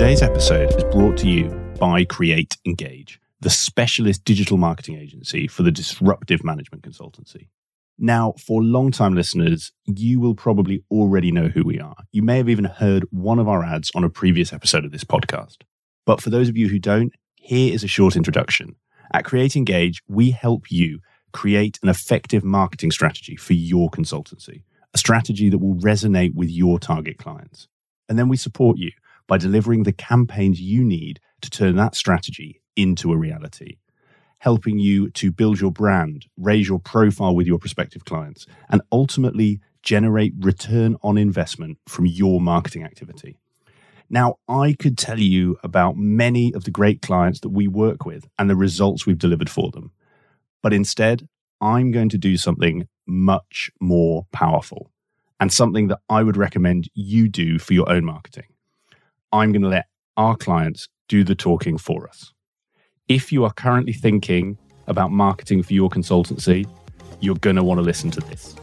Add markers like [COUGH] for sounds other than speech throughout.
Today's episode is brought to you by Create Engage, the specialist digital marketing agency for the disruptive management consultancy. Now, for long-time listeners, you will probably already know who we are. You may have even heard one of our ads on a previous episode of this podcast. But for those of you who don't, here is a short introduction. At Create Engage, we help you create an effective marketing strategy for your consultancy, a strategy that will resonate with your target clients. And then we support you by delivering the campaigns you need to turn that strategy into a reality helping you to build your brand, raise your profile with your prospective clients, and ultimately generate return on investment from your marketing activity. Now, I could tell you about many of the great clients that we work with and the results we've delivered for them. But instead, I'm going to do something much more powerful and something that I would recommend you do for your own marketing. I'm going to let our clients do the talking for us. If you are currently thinking about marketing for your consultancy, you're going to want to listen to this.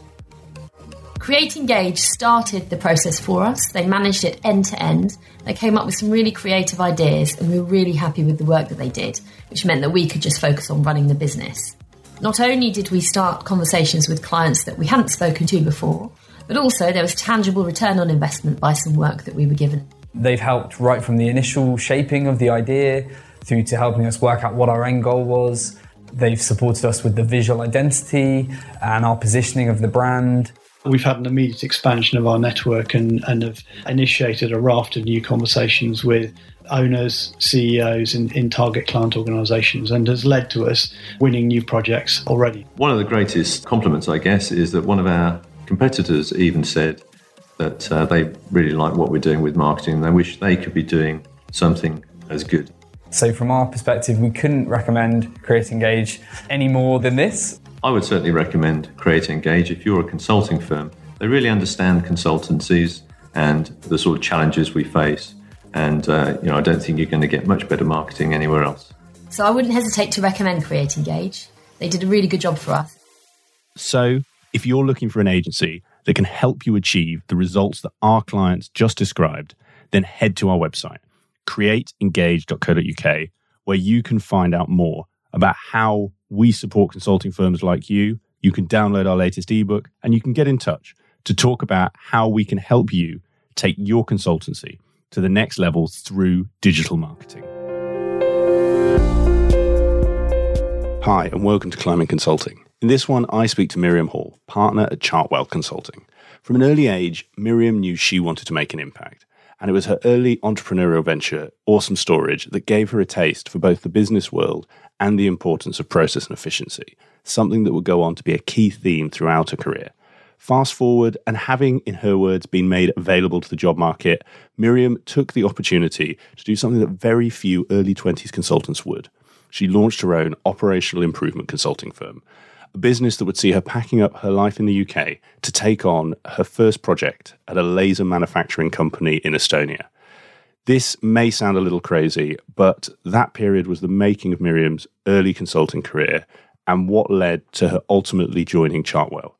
Create Engage started the process for us. They managed it end to end. They came up with some really creative ideas, and we were really happy with the work that they did, which meant that we could just focus on running the business. Not only did we start conversations with clients that we hadn't spoken to before, but also there was tangible return on investment by some work that we were given. They've helped right from the initial shaping of the idea through to helping us work out what our end goal was. They've supported us with the visual identity and our positioning of the brand. We've had an immediate expansion of our network and, and have initiated a raft of new conversations with owners, CEOs in, in target client organizations and has led to us winning new projects already. One of the greatest compliments, I guess, is that one of our competitors even said that uh, they really like what we're doing with marketing. And they wish they could be doing something as good. So, from our perspective, we couldn't recommend Create Engage any more than this. I would certainly recommend Create Engage if you're a consulting firm. They really understand consultancies and the sort of challenges we face. And uh, you know, I don't think you're going to get much better marketing anywhere else. So I wouldn't hesitate to recommend Create Engage. They did a really good job for us. So, if you're looking for an agency that can help you achieve the results that our clients just described, then head to our website createengage.co.uk, where you can find out more about how we support consulting firms like you. You can download our latest ebook and you can get in touch to talk about how we can help you take your consultancy to the next level through digital marketing. Hi, and welcome to Climbing Consulting. In this one, I speak to Miriam Hall, partner at Chartwell Consulting. From an early age, Miriam knew she wanted to make an impact. And it was her early entrepreneurial venture, Awesome Storage, that gave her a taste for both the business world and the importance of process and efficiency, something that would go on to be a key theme throughout her career. Fast forward, and having, in her words, been made available to the job market, Miriam took the opportunity to do something that very few early 20s consultants would. She launched her own operational improvement consulting firm, a business that would see her packing up her life in the UK to take on her first project at a laser manufacturing company in Estonia. This may sound a little crazy, but that period was the making of Miriam's early consulting career and what led to her ultimately joining Chartwell.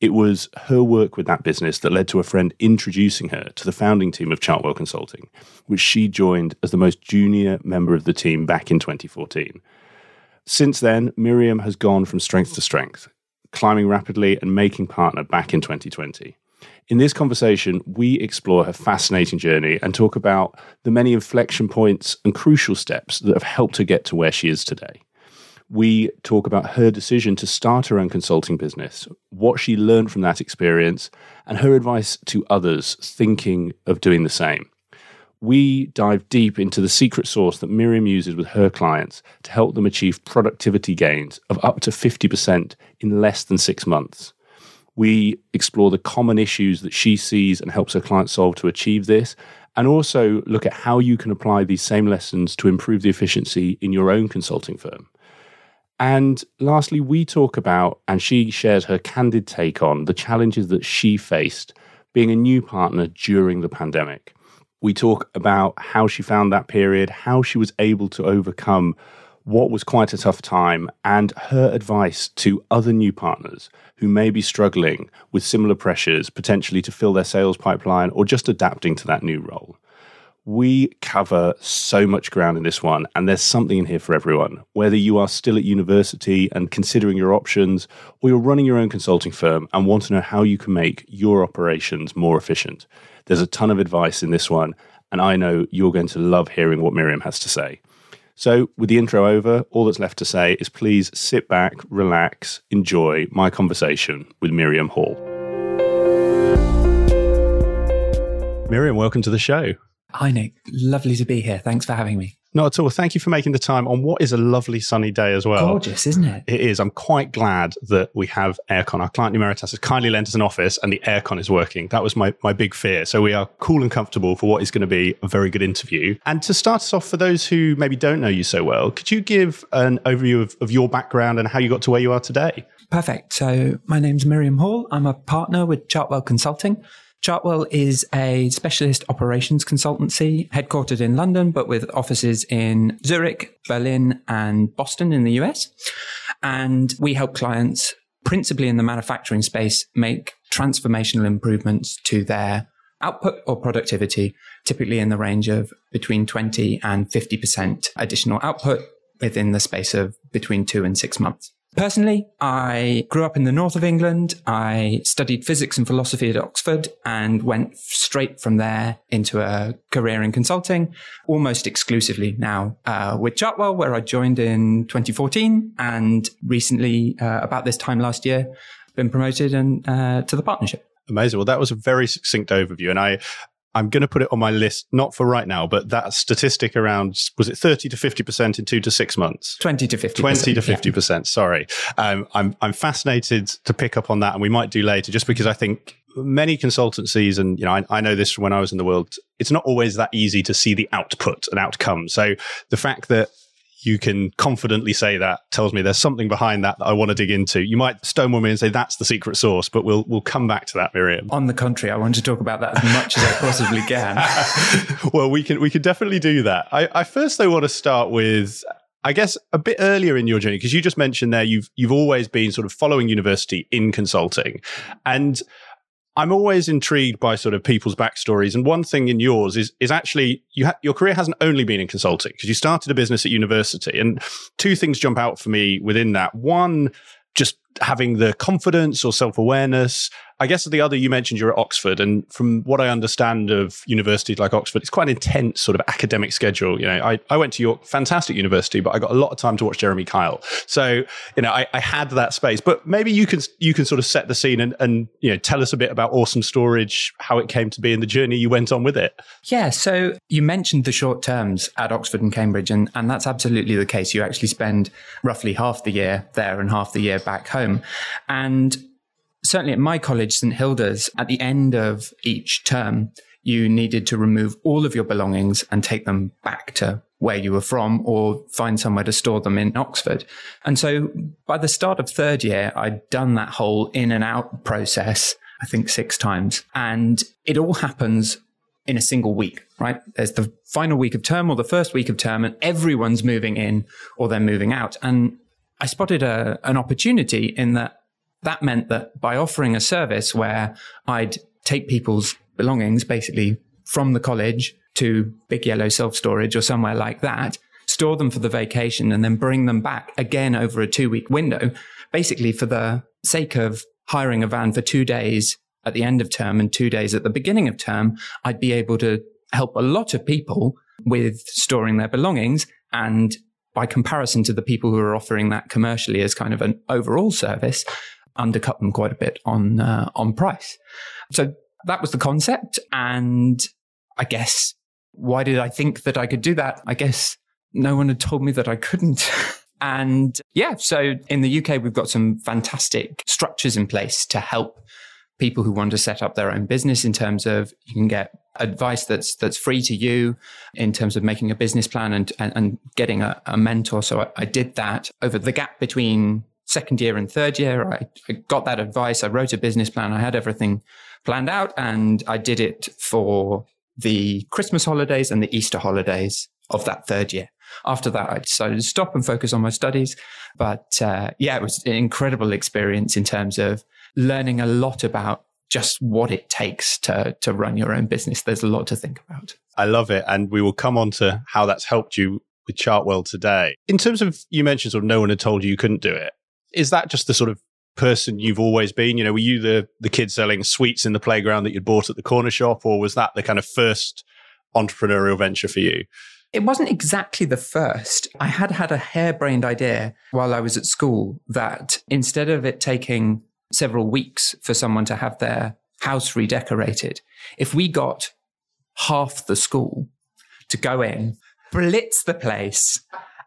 It was her work with that business that led to a friend introducing her to the founding team of Chartwell Consulting, which she joined as the most junior member of the team back in 2014. Since then, Miriam has gone from strength to strength, climbing rapidly and making partner back in 2020. In this conversation, we explore her fascinating journey and talk about the many inflection points and crucial steps that have helped her get to where she is today. We talk about her decision to start her own consulting business, what she learned from that experience, and her advice to others thinking of doing the same we dive deep into the secret sauce that Miriam uses with her clients to help them achieve productivity gains of up to 50% in less than six months. We explore the common issues that she sees and helps her clients solve to achieve this, and also look at how you can apply these same lessons to improve the efficiency in your own consulting firm. And lastly, we talk about, and she shares her candid take on the challenges that she faced being a new partner during the pandemic we talk about how she found that period, how she was able to overcome what was quite a tough time, and her advice to other new partners who may be struggling with similar pressures, potentially to fill their sales pipeline or just adapting to that new role. We cover so much ground in this one, and there's something in here for everyone. Whether you are still at university and considering your options, or you're running your own consulting firm and want to know how you can make your operations more efficient, there's a ton of advice in this one, and I know you're going to love hearing what Miriam has to say. So, with the intro over, all that's left to say is please sit back, relax, enjoy my conversation with Miriam Hall. Miriam, welcome to the show. Hi, Nick. Lovely to be here. Thanks for having me. Not at all. Thank you for making the time on what is a lovely sunny day as well. Gorgeous, isn't it? It is. I'm quite glad that we have aircon. Our client Numeritas has kindly lent us an office and the aircon is working. That was my, my big fear. So we are cool and comfortable for what is going to be a very good interview. And to start us off, for those who maybe don't know you so well, could you give an overview of, of your background and how you got to where you are today? Perfect. So my name's Miriam Hall. I'm a partner with Chartwell Consulting. Chartwell is a specialist operations consultancy headquartered in London, but with offices in Zurich, Berlin, and Boston in the US. And we help clients, principally in the manufacturing space, make transformational improvements to their output or productivity, typically in the range of between 20 and 50% additional output within the space of between two and six months. Personally, I grew up in the north of England. I studied physics and philosophy at Oxford and went straight from there into a career in consulting, almost exclusively now uh, with Chartwell, where I joined in 2014 and recently, uh, about this time last year, been promoted and uh, to the partnership. Amazing. Well, that was a very succinct overview. And I, I'm going to put it on my list, not for right now, but that statistic around, was it 30 to 50% in two to six months? 20 to 50 20 to 50%. Yeah. Sorry. Um, I'm, I'm fascinated to pick up on that and we might do later just because I think many consultancies, and you know, I, I, know this from when I was in the world, it's not always that easy to see the output and outcome. So the fact that you can confidently say that tells me there's something behind that that I want to dig into. You might stonewall me and say that's the secret sauce, but we'll we'll come back to that, Miriam. On the contrary, I want to talk about that as much as I possibly can. [LAUGHS] well, we can we can definitely do that. I, I first though want to start with I guess a bit earlier in your journey because you just mentioned there you've you've always been sort of following university in consulting, and I'm always intrigued by sort of people's backstories. And one thing in yours is, is actually you ha- your career hasn't only been in consulting because you started a business at university. And two things jump out for me within that. One, just having the confidence or self awareness I guess the other you mentioned you're at Oxford, and from what I understand of universities like Oxford, it's quite an intense sort of academic schedule. You know, I, I went to York, fantastic university, but I got a lot of time to watch Jeremy Kyle. So you know, I, I had that space. But maybe you can you can sort of set the scene and and you know tell us a bit about Awesome Storage, how it came to be, and the journey you went on with it. Yeah. So you mentioned the short terms at Oxford and Cambridge, and and that's absolutely the case. You actually spend roughly half the year there and half the year back home, and certainly at my college, St. Hilda's, at the end of each term, you needed to remove all of your belongings and take them back to where you were from or find somewhere to store them in Oxford. And so by the start of third year, I'd done that whole in and out process, I think six times. And it all happens in a single week, right? There's the final week of term or the first week of term and everyone's moving in or they're moving out. And I spotted a, an opportunity in that that meant that by offering a service where I'd take people's belongings basically from the college to Big Yellow Self Storage or somewhere like that, store them for the vacation and then bring them back again over a two week window, basically for the sake of hiring a van for two days at the end of term and two days at the beginning of term, I'd be able to help a lot of people with storing their belongings and by comparison to the people who are offering that commercially as kind of an overall service, undercut them quite a bit on uh, on price. So that was the concept, and I guess why did I think that I could do that? I guess no one had told me that I couldn't. [LAUGHS] and yeah, so in the UK, we've got some fantastic structures in place to help people who want to set up their own business in terms of you can get advice that's that's free to you in terms of making a business plan and and, and getting a, a mentor. So I, I did that over the gap between second year and third year. I, I, got that advice. I wrote a business plan. I had everything planned out and I did it for the Christmas holidays and the Easter holidays of that third year. After that, I decided to stop and focus on my studies. But uh, yeah, it was an incredible experience in terms of learning a lot about just what it takes to to run your own business. There's a lot to think about. I love it, and we will come on to how that's helped you with Chartwell today. In terms of you mentioned sort of no one had told you you couldn't do it. Is that just the sort of person you've always been? You know, were you the the kid selling sweets in the playground that you'd bought at the corner shop, or was that the kind of first entrepreneurial venture for you? It wasn't exactly the first. I had had a harebrained idea while I was at school that instead of it taking several weeks for someone to have their house redecorated, if we got half the school to go in, blitz the place,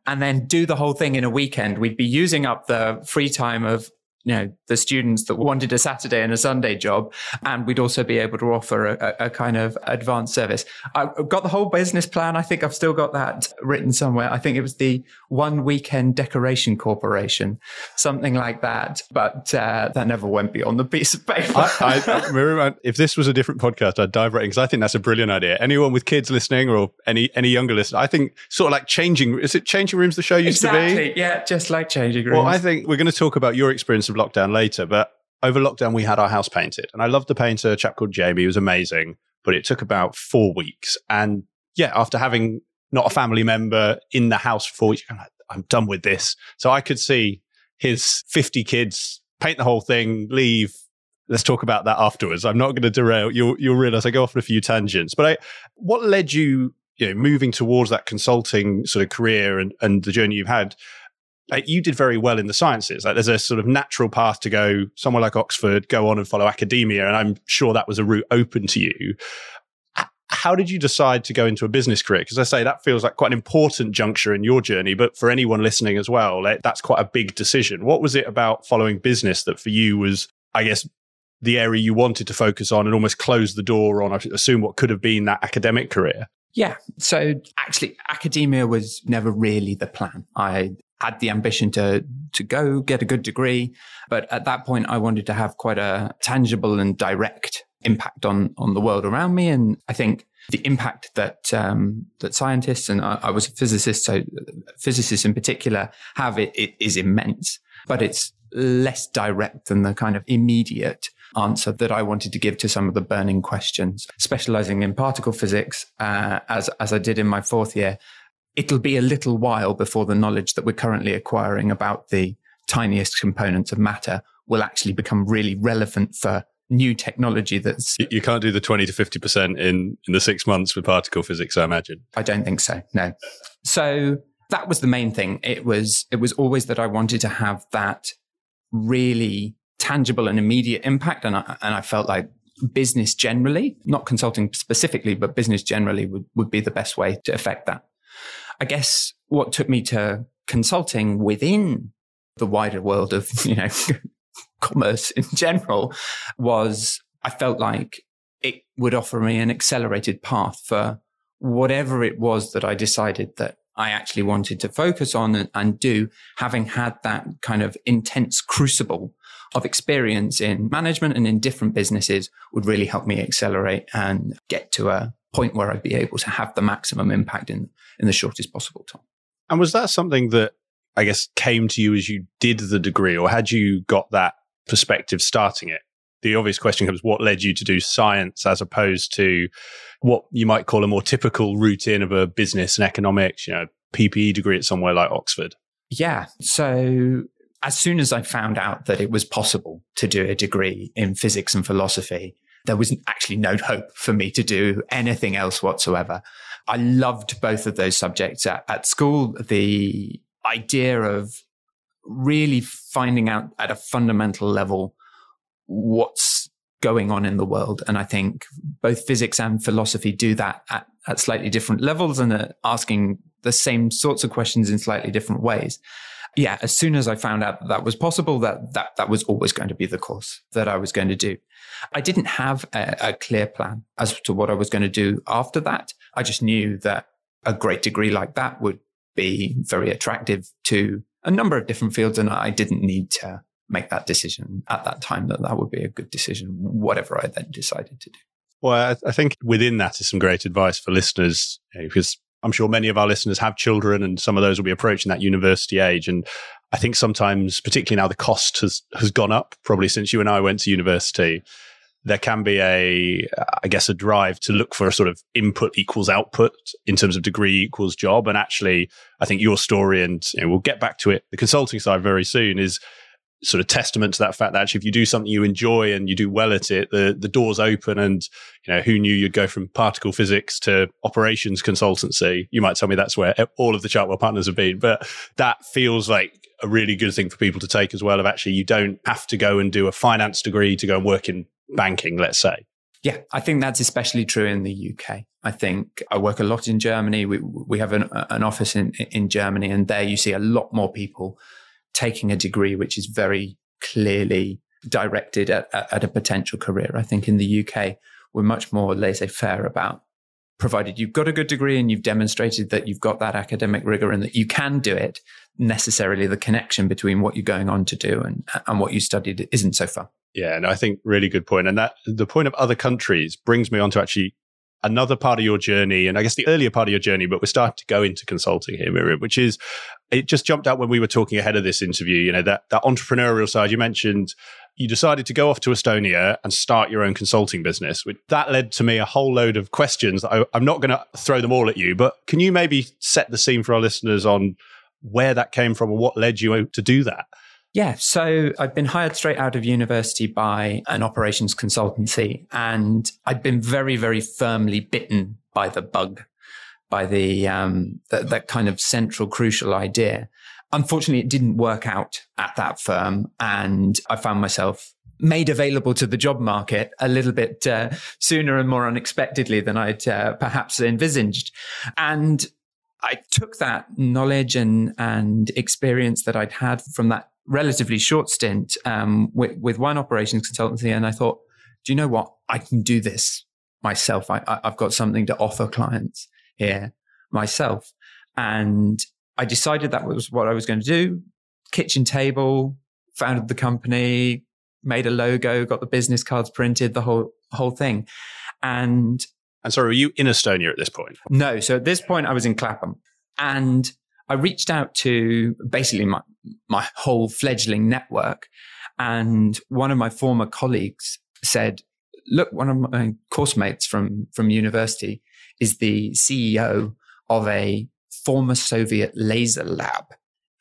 and then do the whole thing in a weekend, we'd be using up the free time of you know the students that wanted a Saturday and a Sunday job, and we'd also be able to offer a, a, kind of advanced service. I've got the whole business plan. I think I've still got that written somewhere. I think it was the One Weekend Decoration Corporation, something like that. But uh, that never went beyond the piece of paper. I, I, if this was a different podcast, I'd dive right in because I think that's a brilliant idea. Anyone with kids listening or any any younger listeners, I think sort of like changing. Is it changing rooms? The show used exactly. to be. Yeah, just like changing rooms. Well, I think we're going to talk about your experience of lockdown later, but over lockdown, we had our house painted. And I loved the painter, a chap called Jamie. He was amazing, but it took about four weeks. And yeah, after having not a family member in the house for four weeks, I'm, like, I'm done with this. So I could see his 50 kids paint the whole thing, leave. Let's talk about that afterwards. I'm not going to derail. You'll, you'll realize I go off on a few tangents. But I, what led you, you know, moving towards that consulting sort of career and, and the journey you've had? Like you did very well in the sciences. Like there's a sort of natural path to go somewhere like Oxford, go on and follow academia. And I'm sure that was a route open to you. How did you decide to go into a business career? Because I say that feels like quite an important juncture in your journey, but for anyone listening as well, like, that's quite a big decision. What was it about following business that for you was, I guess, the area you wanted to focus on and almost close the door on, I assume, what could have been that academic career? Yeah. So actually, academia was never really the plan. I had the ambition to to go get a good degree, but at that point I wanted to have quite a tangible and direct impact on on the world around me, and I think the impact that um, that scientists and I, I, was a physicist, so physicists in particular have it, it is immense, but it's less direct than the kind of immediate answer that I wanted to give to some of the burning questions. Specializing in particle physics, uh, as as I did in my fourth year, it'll be a little while before the knowledge that we're currently acquiring about the tiniest components of matter will actually become really relevant for new technology that's you can't do the 20 to 50% in in the 6 months with particle physics i imagine. I don't think so no. So that was the main thing. It was it was always that i wanted to have that really tangible and immediate impact and i and i felt like business generally not consulting specifically but business generally would, would be the best way to affect that I guess what took me to consulting within the wider world of, [LAUGHS] you know, [LAUGHS] commerce in general was I felt like it would offer me an accelerated path for whatever it was that I decided that I actually wanted to focus on and, and, do, having had that kind of intense crucible of experience in management and in different businesses would really help me accelerate and get to a point where I'd be able to have the maximum impact in, in the shortest possible time. And was that something that I guess came to you as you did the degree, or had you got that perspective starting it? The obvious question comes what led you to do science as opposed to what you might call a more typical routine of a business and economics, you know, PPE degree at somewhere like Oxford? Yeah. So as soon as I found out that it was possible to do a degree in physics and philosophy, there was actually no hope for me to do anything else whatsoever. I loved both of those subjects at, at school. The idea of really finding out at a fundamental level what's going on in the world. And I think both physics and philosophy do that at, at slightly different levels and asking the same sorts of questions in slightly different ways yeah, as soon as I found out that that was possible, that that that was always going to be the course that I was going to do. I didn't have a, a clear plan as to what I was going to do after that. I just knew that a great degree like that would be very attractive to a number of different fields, and I didn't need to make that decision at that time. That that would be a good decision, whatever I then decided to do. Well, I, think within that is some great advice for listeners because I'm sure many of our listeners have children and some of those will be approaching that university age. And I think sometimes, particularly now the cost has, has gone up, probably since you and I went to university, there can be a, I guess, a drive to look for a sort of input equals output in terms of degree equals job. And actually, I think your story, and you know, we'll get back to it, the consulting side very soon, is sort of testament to that fact that actually if you do something you enjoy and you do well at it the the doors open and you know who knew you'd go from particle physics to operations consultancy you might tell me that's where all of the chartwell partners have been but that feels like a really good thing for people to take as well of actually you don't have to go and do a finance degree to go and work in banking let's say yeah, I think that's especially true in the UK. I think I work a lot in Germany. We we have an, an office in in Germany, and there you see a lot more people taking a degree which is very clearly directed at, at a potential career. I think in the UK, we're much more laissez faire about provided you've got a good degree and you've demonstrated that you've got that academic rigor and that you can do it, necessarily the connection between what you're going on to do and, and what you studied isn't so far. Yeah, and I think really good point. And that the point of other countries brings me on to actually another part of your journey, and I guess the earlier part of your journey, but we're starting to go into consulting here, Miriam, which is it just jumped out when we were talking ahead of this interview. You know, that, that entrepreneurial side you mentioned, you decided to go off to Estonia and start your own consulting business. That led to me a whole load of questions. I, I'm not going to throw them all at you, but can you maybe set the scene for our listeners on where that came from and what led you out to do that? Yeah, so I'd been hired straight out of university by an operations consultancy, and I'd been very, very firmly bitten by the bug by the um, that, that kind of central crucial idea. Unfortunately, it didn't work out at that firm, and I found myself made available to the job market a little bit uh, sooner and more unexpectedly than I'd uh, perhaps envisaged. And I took that knowledge and and experience that I'd had from that relatively short stint um, with, with one operations consultancy, and I thought, do you know what? I can do this myself. I, have got something to offer clients here myself. And I decided that was what I was going to do. Kitchen table, founded the company, made a logo, got the business cards printed, the whole whole thing. And and sorry, were you in Estonia at this point? No. So at this point I was in Clapham. And I reached out to basically my my whole fledgling network. And one of my former colleagues said, look, one of my course mates from, from university is the CEO of a former Soviet laser lab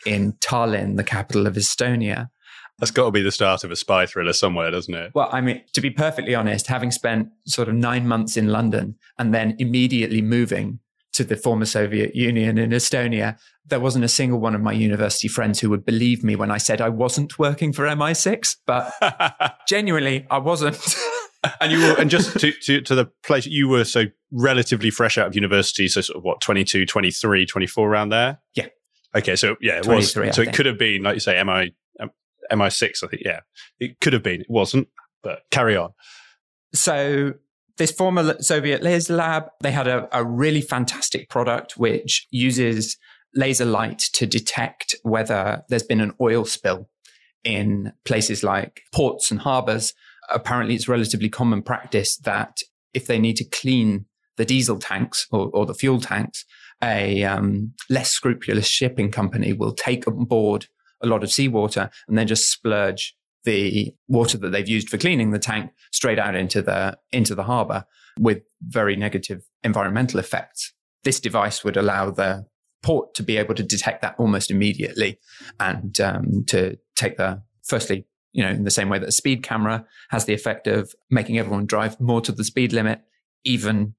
in Tallinn, the capital of Estonia. That's got to be the start of a spy thriller somewhere, doesn't it? Well, I mean, to be perfectly honest, having spent sort of nine months in London and then immediately moving to the former Soviet Union in Estonia, there wasn't a single one of my university friends who would believe me when I said I wasn't working for MI6, but [LAUGHS] genuinely, I wasn't. [LAUGHS] and you were, and just to, to, to the place you were so relatively fresh out of university, so sort of what, 22, 23, 24 around there? Yeah. Okay. So yeah, it was. So it could have been, like you say, MI, um, MI6, I think. Yeah. It could have been. It wasn't, but carry on. So this former Soviet laser lab, they had a, a really fantastic product which uses laser light to detect whether there's been an oil spill in places like ports and harbors apparently it's relatively common practice that if they need to clean the diesel tanks or, or the fuel tanks, a um, less scrupulous shipping company will take on board a lot of seawater and then just splurge the water that they've used for cleaning the tank straight out into the into the harbor with very negative environmental effects. This device would allow the port to be able to detect that almost immediately and um, to take the firstly you know, in the same way that a speed camera has the effect of making everyone drive more to the speed limit, even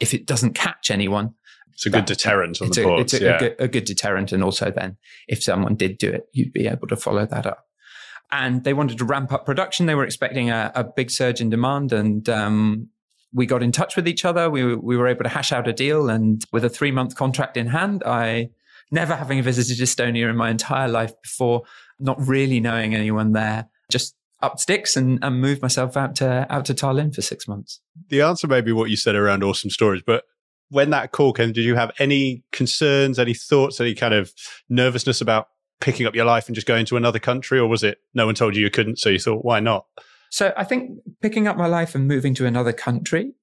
if it doesn't catch anyone. It's a good deterrent on the a, It's a, yeah. a, good, a good deterrent. And also then if someone did do it, you'd be able to follow that up. And they wanted to ramp up production. They were expecting a, a big surge in demand. And um, we got in touch with each other. We, we were able to hash out a deal. And with a three month contract in hand, I, never having visited Estonia in my entire life before, not really knowing anyone there, just up sticks and, and moved myself out to out to Tallinn for six months. The answer may be what you said around Awesome Storage, but when that call came, did you have any concerns, any thoughts, any kind of nervousness about picking up your life and just going to another country, or was it no one told you you couldn't, so you thought, why not? So I think picking up my life and moving to another country,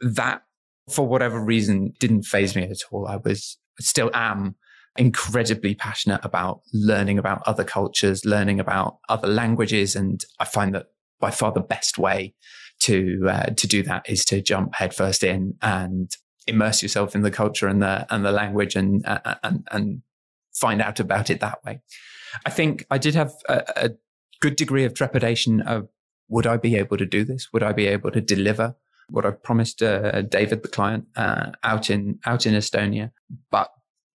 that for whatever reason didn't faze me at all. I was still am incredibly passionate about learning about other cultures, learning about other languages. And I find that by far the best way to uh, to do that is to jump headfirst in and immerse yourself in the culture and the and the language and and and find out about it that way. I think I did have a, a good degree of trepidation of would I be able to do this? Would I be able to deliver what I promised uh, David, the client, uh, out in out in Estonia? But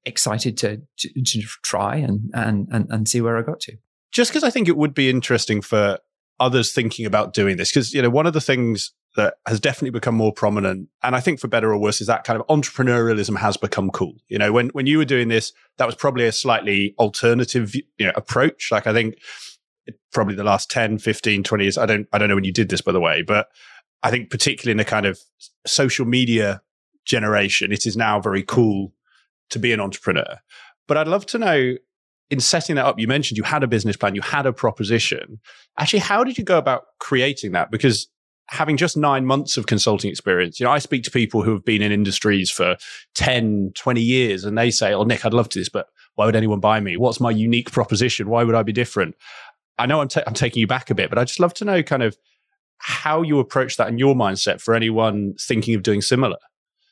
excited to, to, to try and, and and and see where I got to. Just because I think it would be interesting for others thinking about doing this, because you know one of the things that has definitely become more prominent. And I think for better or worse is that kind of entrepreneurialism has become cool. You know, when, when you were doing this, that was probably a slightly alternative, you know, approach. Like I think probably the last 10, 15, 20 years. I don't, I don't know when you did this, by the way, but I think particularly in the kind of social media generation, it is now very cool to be an entrepreneur. But I'd love to know in setting that up, you mentioned you had a business plan, you had a proposition. Actually, how did you go about creating that? Because having just nine months of consulting experience, you know, I speak to people who have been in industries for 10, 20 years and they say, Oh, Nick, I'd love to do this, but why would anyone buy me? What's my unique proposition? Why would I be different? I know I'm, ta- I'm taking you back a bit, but I'd just love to know kind of how you approach that in your mindset for anyone thinking of doing similar.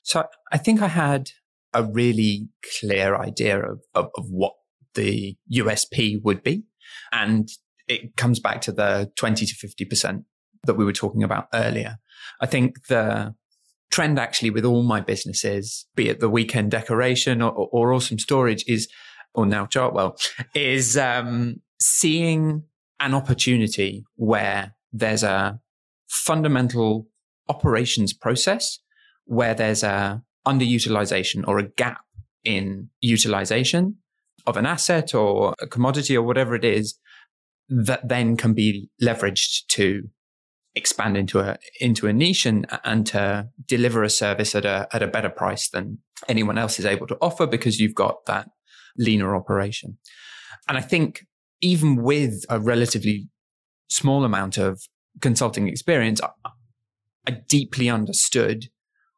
So I think I had a really clear idea of, of, of what the USP would be. And it comes back to the 20 to 50% that we were talking about earlier. I think the trend actually with all my businesses, be it the weekend decoration or, or awesome storage is, or now Chartwell is, um, seeing an opportunity where there's a fundamental operations process where there's a underutilization or a gap in utilization of an asset or a commodity or whatever it is that then can be leveraged to expand into a into a niche and and to deliver a service at a at a better price than anyone else is able to offer because you've got that leaner operation. And I think even with a relatively small amount of consulting experience, I, I deeply understood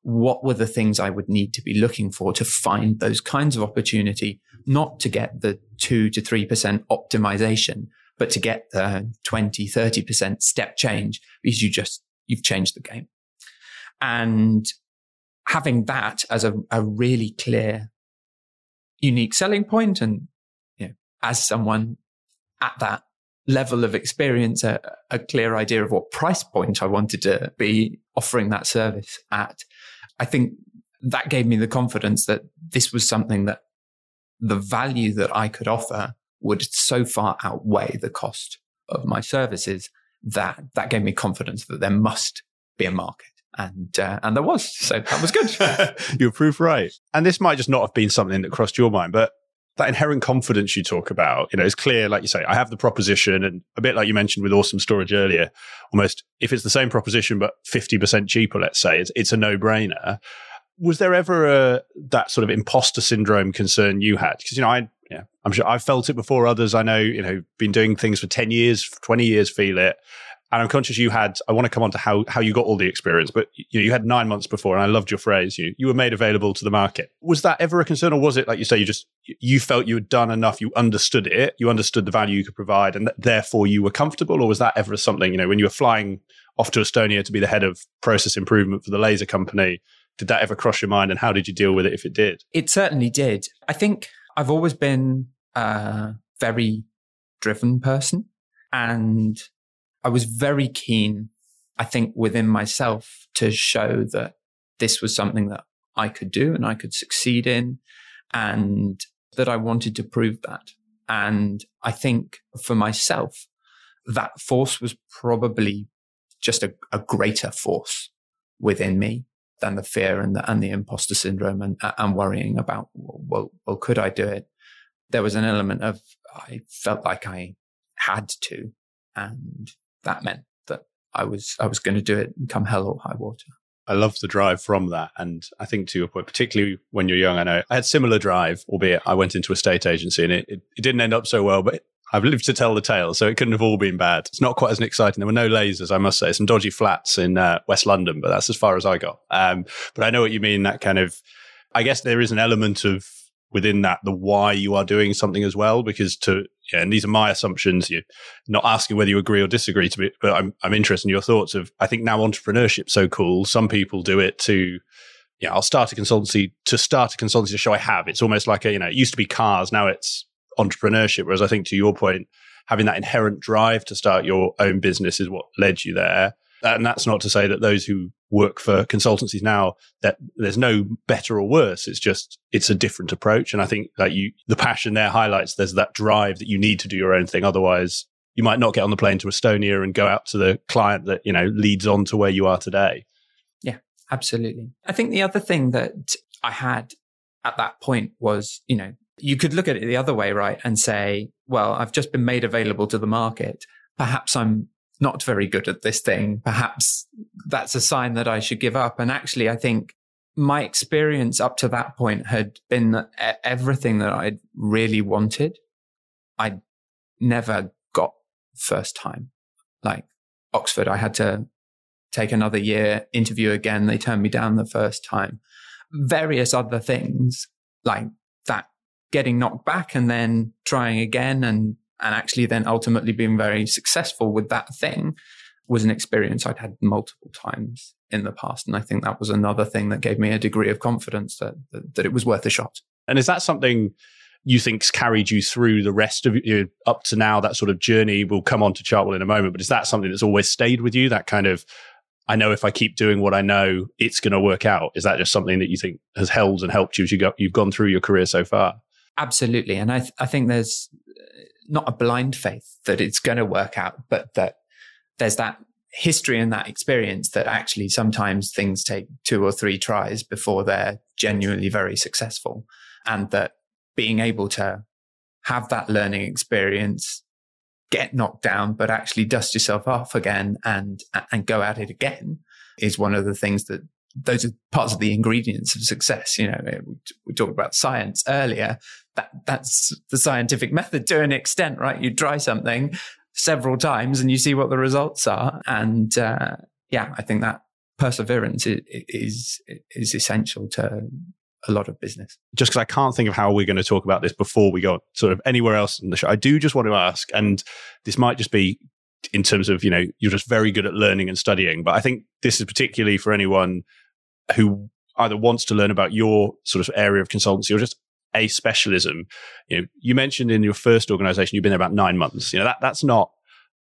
what were the things I would need to be looking for to find those kinds of opportunity, not to get the two to 3% optimization, but to get the 20, 30% step change because you just, you've changed the game. And having that as a, a really clear, unique selling point and, you know, as someone at that level of experience, a, a clear idea of what price point I wanted to be offering that service at. I think that gave me the confidence that this was something that the value that I could offer would so far outweigh the cost of my services that that gave me confidence that there must be a market. And uh, and there was, so that was good. [LAUGHS] You're proof right. And this might just not have been something that crossed your mind, but that inherent confidence you talk about, you know, it's clear, like you say, I have the proposition and a bit like you mentioned with awesome storage earlier, almost if it's the same proposition, but 50% cheaper, let's say, it's, it's a no brainer. Was there ever a, that sort of imposter syndrome concern you had? Because, you know, I, yeah, I'm sure I've felt it before others. I know, you know, been doing things for 10 years, 20 years, feel it. And I'm conscious you had, I want to come on to how, how you got all the experience, but you know, you had nine months before and I loved your phrase, you, you were made available to the market. Was that ever a concern or was it, like you say, you just, you felt you had done enough, you understood it, you understood the value you could provide and th- therefore you were comfortable? Or was that ever something, you know, when you were flying off to Estonia to be the head of process improvement for the laser company, did that ever cross your mind and how did you deal with it if it did? It certainly did. I think I've always been a very driven person and I was very keen, I think, within myself to show that this was something that I could do and I could succeed in, and that I wanted to prove that. And I think for myself, that force was probably just a, a greater force within me than the fear and the, and the imposter syndrome and, and worrying about, well, well, could I do it? There was an element of, I felt like I had to. And that meant that I was I was going to do it come hell or high water. I love the drive from that. And I think to your point, particularly when you're young, I know I had similar drive, albeit I went into a state agency and it, it, it didn't end up so well, but I've lived to tell the tale, so it couldn't have all been bad. It's not quite as exciting. There were no lasers, I must say. Some dodgy flats in uh, West London, but that's as far as I got. Um, but I know what you mean. That kind of, I guess there is an element of within that the why you are doing something as well, because to yeah, and these are my assumptions. You're not asking whether you agree or disagree to me, but I'm I'm interested in your thoughts of. I think now entrepreneurship's so cool. Some people do it to yeah, I'll start a consultancy to start a consultancy to show I have. It's almost like a, you know, it used to be cars, now it's entrepreneurship. Whereas I think to your point, having that inherent drive to start your own business is what led you there. And that's not to say that those who work for consultancies now that there's no better or worse. It's just it's a different approach. And I think that you the passion there highlights there's that drive that you need to do your own thing. Otherwise, you might not get on the plane to Estonia and go out to the client that you know leads on to where you are today. Yeah, absolutely. I think the other thing that I had at that point was, you know, you could look at it the other way, right? And say, well, I've just been made available to the market. Perhaps I'm not very good at this thing. Perhaps that's a sign that I should give up. And actually, I think my experience up to that point had been that everything that I really wanted. I never got first time. Like Oxford, I had to take another year, interview again. They turned me down the first time. Various other things like that, getting knocked back and then trying again and, and actually then ultimately being very successful with that thing was an experience I'd had multiple times in the past. And I think that was another thing that gave me a degree of confidence that, that, that it was worth a shot. And is that something you think's carried you through the rest of you know, up to now? That sort of journey. We'll come on to Chartwell in a moment, but is that something that's always stayed with you? That kind of I know if I keep doing what I know, it's going to work out. Is that just something that you think has held and helped you as you go, you've gone through your career so far? Absolutely. And I, th- I think there's not a blind faith that it's going to work out, but that there's that history and that experience that actually sometimes things take two or three tries before they're genuinely very successful. And that being able to have that learning experience, get knocked down, but actually dust yourself off again and, and go at it again is one of the things that those are parts of the ingredients of success. You know, we, we talked about science earlier. That that's the scientific method to an extent, right? You try something several times and you see what the results are. And uh, yeah, I think that perseverance is, is is essential to a lot of business. Just because I can't think of how we're going to talk about this before we go sort of anywhere else in the show, I do just want to ask, and this might just be in terms of, you know, you're just very good at learning and studying, but I think this is particularly for anyone who either wants to learn about your sort of area of consultancy or just a specialism. You know, you mentioned in your first organization, you've been there about nine months. You know, that, that's not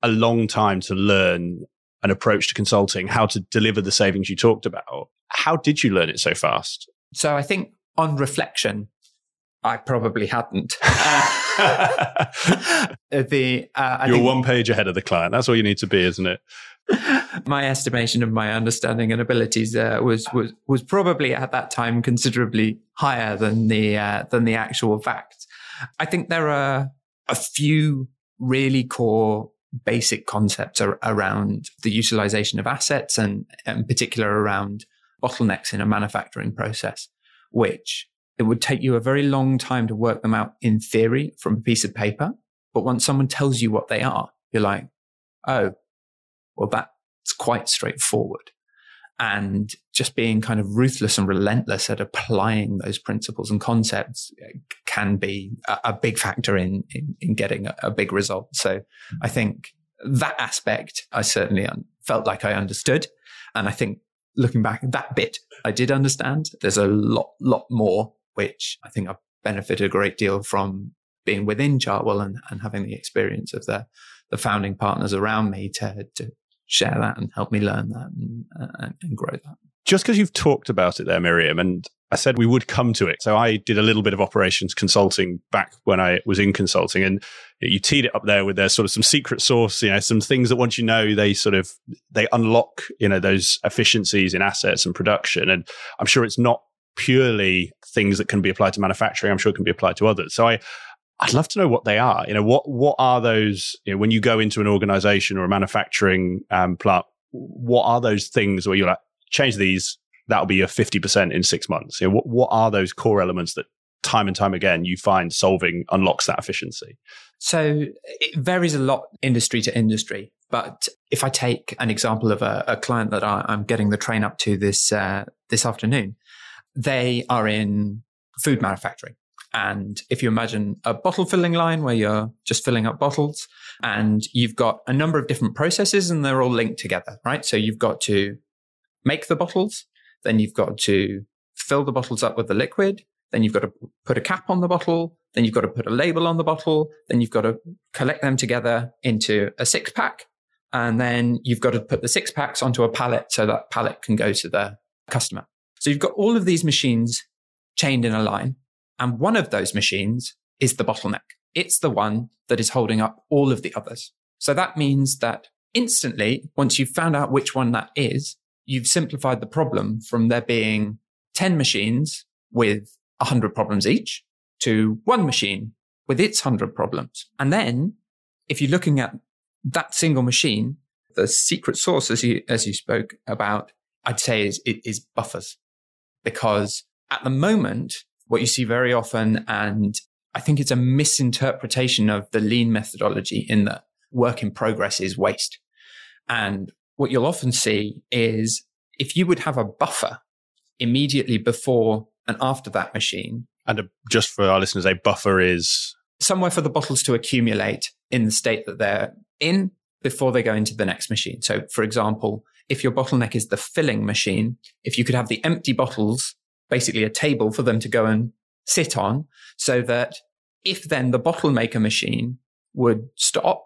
a long time to learn an approach to consulting, how to deliver the savings you talked about. How did you learn it so fast? So I think on reflection, I probably hadn't. [LAUGHS] [LAUGHS] the uh, you're one page ahead of the client. That's all you need to be, isn't it? [LAUGHS] my estimation of my understanding and abilities uh, was was was probably at that time considerably higher than the uh, than the actual fact. I think there are a few really core basic concepts ar- around the utilization of assets and in particular around bottlenecks in a manufacturing process, which it would take you a very long time to work them out in theory from a piece of paper. But once someone tells you what they are, you're like, oh, well, that's quite straightforward. And just being kind of ruthless and relentless at applying those principles and concepts uh, can be a, a big factor in, in, in getting a, a, big result. So I think that aspect I certainly un- felt like I understood. And I think looking back, that bit I did understand. There's a lot, lot more, which I think I've benefited a great deal from being within Chartwell and, and having the experience of the, the founding partners around me to, to share that and help me learn that and, uh, and grow that. Just because you've talked about it there, Miriam, and I said we would come to it. So I did a little bit of operations consulting back when I was in consulting and you teed it up there with their sort of some secret sauce, you know, some things that once you know, they sort of, they unlock, you know, those efficiencies in assets and production. And I'm sure it's not purely things that can be applied to manufacturing. I'm sure it can be applied to others. So I, I'd love to know what they are. You know, what, what are those, you know, when you go into an organization or a manufacturing um, plant, what are those things where you're like, change these, that'll be a 50% in six months. You know, what, what are those core elements that time and time again you find solving unlocks that efficiency? So it varies a lot industry to industry. But if I take an example of a, a client that I, am getting the train up to this uh, this afternoon, they are in food manufacturing, And if you imagine a bottle filling line where you're just filling up bottles and you've got a number of different processes and they're all linked together, right? So you've got to make the bottles, then you've got to fill the bottles up with the liquid, then you've got to put a cap on the bottle, then you've got to put a label on the bottle, then you've got to collect them together into a six pack, and then you've got to put the six packs onto a pallet so that pallet can go to the customer. So you've got all of these machines chained in a line. And one of those machines is the bottleneck. It's the one that is holding up all of the others. So that means that instantly, once you've found out which one that is, you've simplified the problem from there being 10 machines with 100 problems each to one machine with its 100 problems. And then if you're looking at that single machine, the secret sauce, as you, as you spoke about, I'd say is, is buffers. Because at the moment, what you see very often, and I think it's a misinterpretation of the lean methodology in that work in progress is waste. And what you'll often see is if you would have a buffer immediately before and after that machine. And a, just for our listeners, a buffer is somewhere for the bottles to accumulate in the state that they're in before they go into the next machine. So, for example, if your bottleneck is the filling machine, if you could have the empty bottles, basically a table for them to go and sit on, so that if then the bottle maker machine would stop,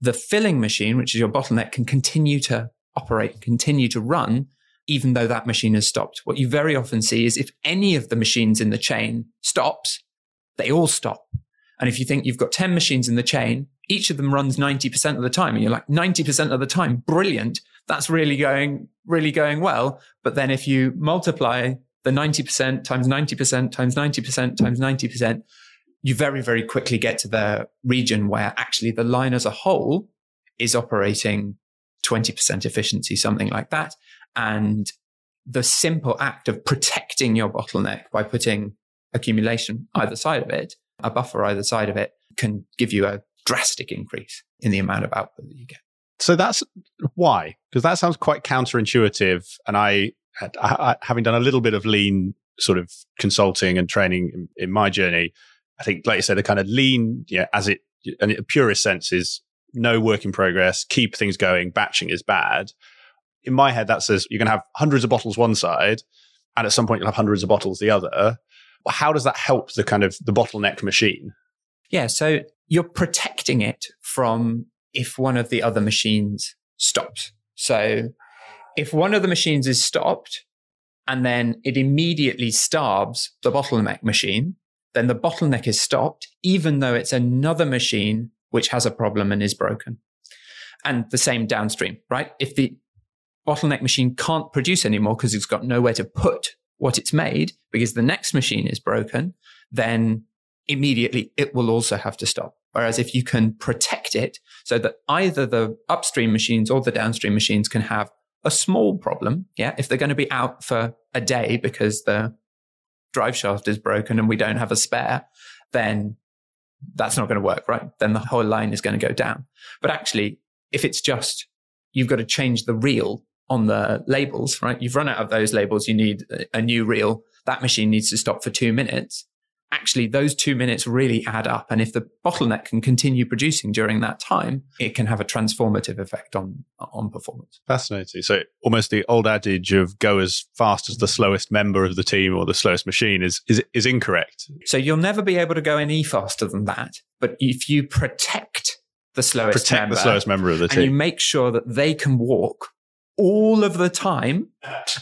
the filling machine, which is your bottleneck, can continue to operate, continue to run, even though that machine has stopped. What you very often see is if any of the machines in the chain stops, they all stop. And if you think you've got 10 machines in the chain, each of them runs 90% of the time. And you're like, 90% of the time, brilliant. That's really going, really going well. But then if you multiply the 90% times 90% times 90% times 90%, you very, very quickly get to the region where actually the line as a whole is operating 20% efficiency, something like that. And the simple act of protecting your bottleneck by putting accumulation either side of it, a buffer either side of it, can give you a drastic increase in the amount of output that you get. So that's why, because that sounds quite counterintuitive. And I, I, having done a little bit of lean sort of consulting and training in, in my journey, I think, like you said, the kind of lean, yeah, as it, in a purest sense, is no work in progress, keep things going, batching is bad. In my head, that says you're going to have hundreds of bottles one side, and at some point you'll have hundreds of bottles the other. How does that help the kind of the bottleneck machine? Yeah, so you're protecting it from if one of the other machines stops. So if one of the machines is stopped and then it immediately starves the bottleneck machine, then the bottleneck is stopped, even though it's another machine which has a problem and is broken. And the same downstream, right? If the bottleneck machine can't produce anymore because it's got nowhere to put what it's made because the next machine is broken, then immediately it will also have to stop. Whereas if you can protect it so that either the upstream machines or the downstream machines can have a small problem. Yeah. If they're going to be out for a day because the drive shaft is broken and we don't have a spare, then that's not going to work, right? Then the whole line is going to go down. But actually, if it's just you've got to change the reel on the labels, right? You've run out of those labels. You need a new reel. That machine needs to stop for two minutes actually those two minutes really add up. And if the bottleneck can continue producing during that time, it can have a transformative effect on, on performance. Fascinating. So almost the old adage of go as fast as the slowest member of the team or the slowest machine is, is, is incorrect. So you'll never be able to go any faster than that. But if you protect the slowest protect member, the slowest member of the team, and you make sure that they can walk all of the time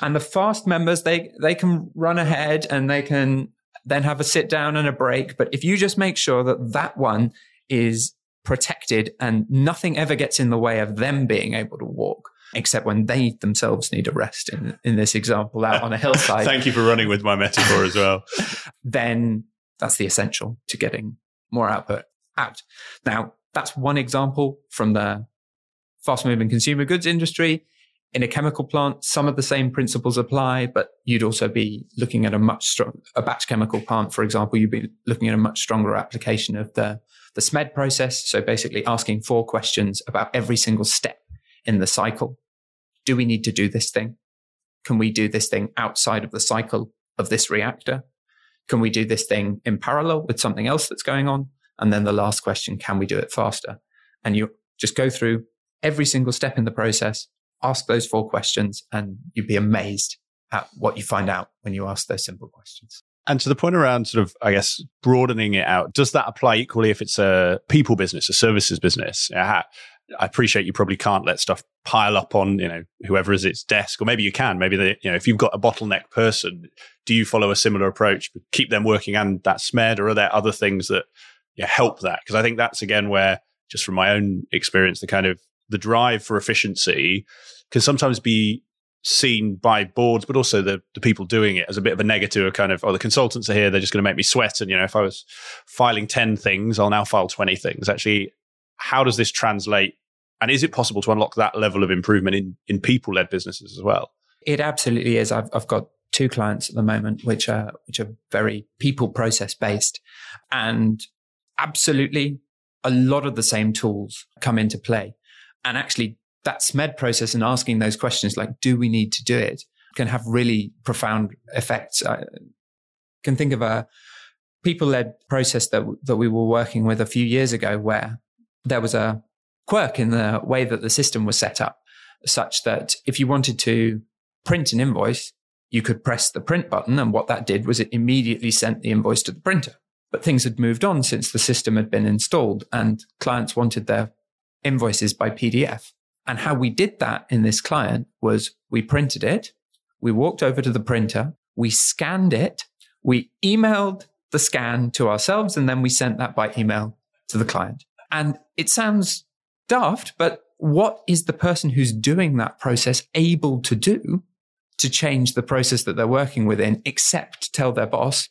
and the fast members they they can run ahead and they can then have a sit down and a break. But if you just make sure that that one is protected and nothing ever gets in the way of them being able to walk, except when they themselves need a rest in, in this example out on a hillside. [LAUGHS] Thank you for running with my metaphor as well. [LAUGHS] then that's the essential to getting more output out. Now, that's one example from the fast moving consumer goods industry in a chemical plant, some of the same principles apply, but you'd also be looking at a much strong, a batch chemical plant, for example, you'd be looking at a much stronger application of the, the SMED process. So basically asking four questions about every single step in the cycle. Do we need to do this thing? Can we do this thing outside of the cycle of this reactor? can we do this thing in parallel with something else that's going on? And then the last question, can we do it faster? And you just go through every single step in the process, ask those four questions, and you'd be amazed at what you find out when you ask those simple questions. And to the point around sort of, I guess, broadening it out, does that apply equally if it's a people business, a services business? I appreciate you probably can't let stuff pile up on, you know, whoever is its desk, or maybe you can. Maybe they, you know, if you've got a bottleneck person, do you follow a similar approach, but keep them working and that SMED, or are there other things that help that? Because I think that's again where, just from my own experience, the kind of the drive for efficiency can sometimes be seen by boards, but also the, the people doing it as a bit of a negative, kind of, oh, the consultants are here, they're just going to make me sweat. And, you know, if I was filing 10 things, I'll now file 20 things. Actually, how does this translate? And is it possible to unlock that level of improvement in, in people led businesses as well? It absolutely is. I've, I've got two clients at the moment, which are, which are very people process based and absolutely a lot of the same tools come into play. And actually that SMED process and asking those questions like, do we need to do it can have really profound effects. I can think of a people led process that, that we were working with a few years ago where there was a quirk in the way that the system was set up such that if you wanted to print an invoice, you could press the print button. And what that did was it immediately sent the invoice to the printer. But things had moved on since the system had been installed and clients wanted their invoices by PDF. And how we did that in this client was we printed it, we walked over to the printer, we scanned it, we emailed the scan to ourselves, and then we sent that by email to the client. And it sounds daft, but what is the person who's doing that process able to do to change the process that they're working within, except tell their boss,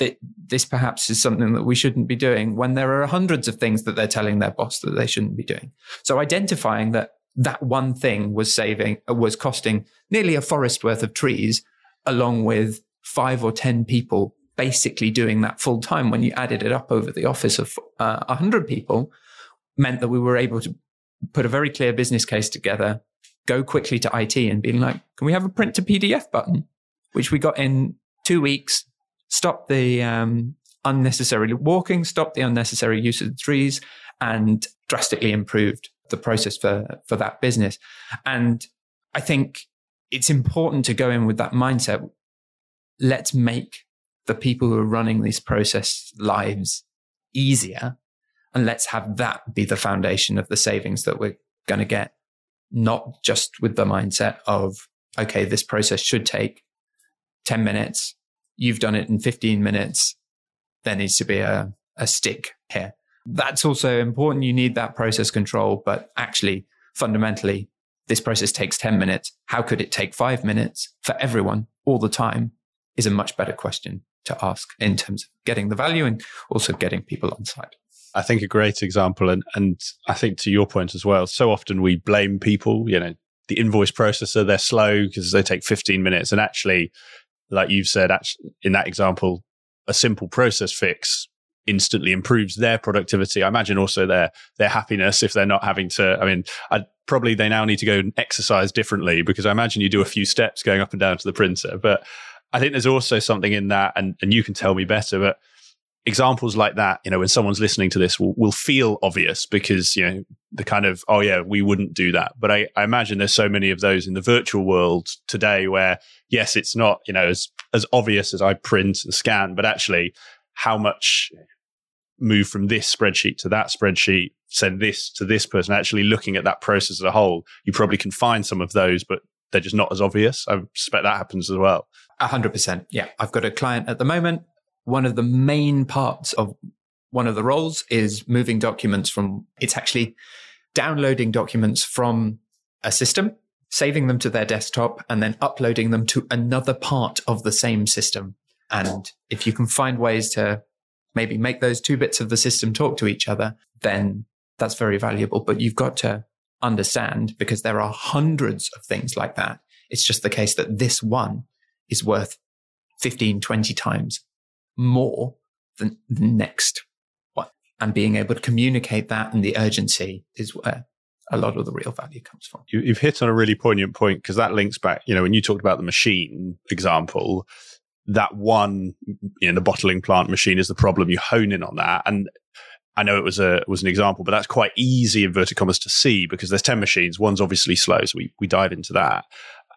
that this perhaps is something that we shouldn't be doing when there are hundreds of things that they're telling their boss that they shouldn't be doing. So identifying that that one thing was saving, was costing nearly a forest worth of trees, along with five or 10 people basically doing that full time when you added it up over the office of uh, 100 people meant that we were able to put a very clear business case together, go quickly to IT and being like, can we have a print to PDF button? Which we got in two weeks, stop the um, unnecessary walking, stop the unnecessary use of the trees, and drastically improved the process for for that business. And I think it's important to go in with that mindset. Let's make the people who are running these process lives easier. And let's have that be the foundation of the savings that we're going to get, not just with the mindset of, okay, this process should take 10 minutes. You've done it in 15 minutes. There needs to be a, a stick here. That's also important. You need that process control, but actually, fundamentally, this process takes 10 minutes. How could it take five minutes for everyone all the time is a much better question to ask in terms of getting the value and also getting people on site. I think a great example, and, and I think to your point as well, so often we blame people, you know, the invoice processor, they're slow because they take 15 minutes. And actually, like you've said, actually, in that example, a simple process fix instantly improves their productivity. I imagine also their their happiness if they're not having to. I mean, I probably they now need to go and exercise differently because I imagine you do a few steps going up and down to the printer. But I think there's also something in that, and and you can tell me better, but examples like that, you know, when someone's listening to this will, will feel obvious because, you know, the kind of, oh yeah, we wouldn't do that. But I, I imagine there's so many of those in the virtual world today where, yes, it's not, you know, as, as obvious as I print and scan, but actually how much move from this spreadsheet to that spreadsheet, send this to this person, actually looking at that process as a whole, you probably can find some of those, but they're just not as obvious. I suspect that happens as well. A hundred percent. Yeah. I've got a client at the moment. One of the main parts of one of the roles is moving documents from, it's actually downloading documents from a system, saving them to their desktop and then uploading them to another part of the same system. And if you can find ways to maybe make those two bits of the system talk to each other, then that's very valuable. But you've got to understand because there are hundreds of things like that. It's just the case that this one is worth 15, 20 times more than the next one. And being able to communicate that and the urgency is where a lot of the real value comes from. You, have hit on a really poignant point because that links back, you know, when you talked about the machine example, that one, you know, the bottling plant machine is the problem. You hone in on that. And I know it was a was an example, but that's quite easy inverted commas to see because there's 10 machines. One's obviously slow. So we, we dive into that.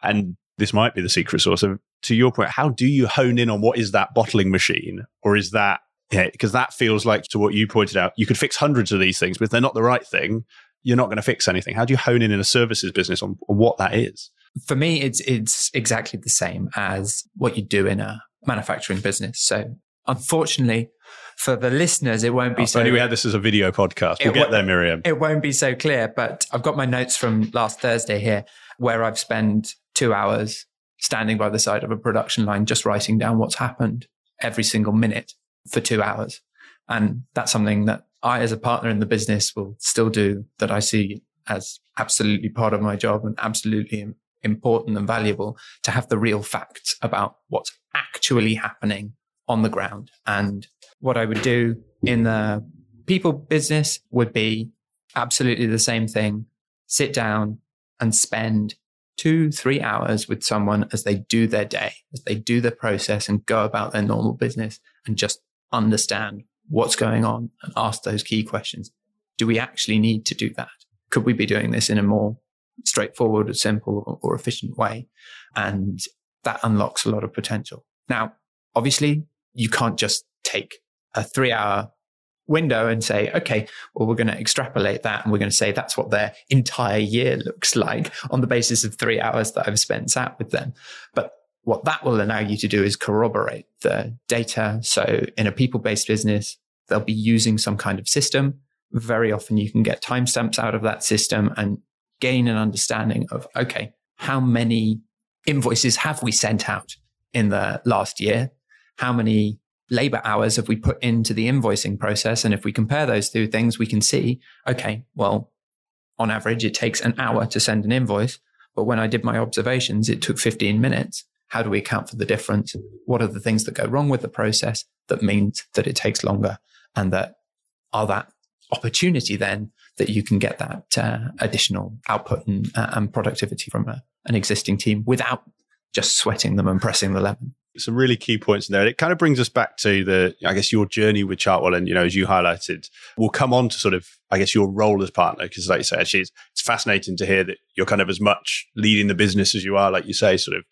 And this might be the secret sauce. So to your point, how do you hone in on what is that bottling machine? Or is that yeah, because that feels like to what you pointed out, you could fix hundreds of these things, but if they're not the right thing, you're not going to fix anything. How do you hone in in a services business on, on what that is? For me, it's it's exactly the same as what you do in a manufacturing business. So unfortunately, for the listeners, it won't be oh, so. Only we had this as a video podcast. We'll get there, Miriam. It won't be so clear, but I've got my notes from last Thursday here, where I've spent two hours standing by the side of a production line, just writing down what's happened every single minute for two hours, and that's something that I, as a partner in the business, will still do. That I see as absolutely part of my job and absolutely important and valuable to have the real facts about what's actually happening on the ground. And what I would do in the people business would be absolutely the same thing. Sit down and spend two, three hours with someone as they do their day, as they do the process and go about their normal business and just understand what's going on and ask those key questions. Do we actually need to do that? Could we be doing this in a more straightforward or simple or efficient way? And that unlocks a lot of potential. Now, obviously you can't just take a three hour window and say, okay, well, we're going to extrapolate that and we're going to say that's what their entire year looks like on the basis of three hours that I've spent sat with them. But what that will allow you to do is corroborate the data. So in a people based business, they'll be using some kind of system. Very often you can get timestamps out of that system and gain an understanding of, okay, how many invoices have we sent out in the last year? how many labor hours have we put into the invoicing process? And if we compare those two things, we can see, okay, well, on average, it takes an hour to send an invoice. But when I did my observations, it took 15 minutes. How do we account for the difference? What are the things that go wrong with the process that means that it takes longer and that are that opportunity then that you can get that uh, additional output and, uh, and productivity from a, an existing team without just sweating them and pressing the lemon some really key points in there. And It kind of brings us back to the, I guess, your journey with Chartwell. And, you know, as you highlighted, we'll come on to sort of, I guess, your role as partner. Because, like you say, actually, it's, it's fascinating to hear that you're kind of as much leading the business as you are, like you say, sort of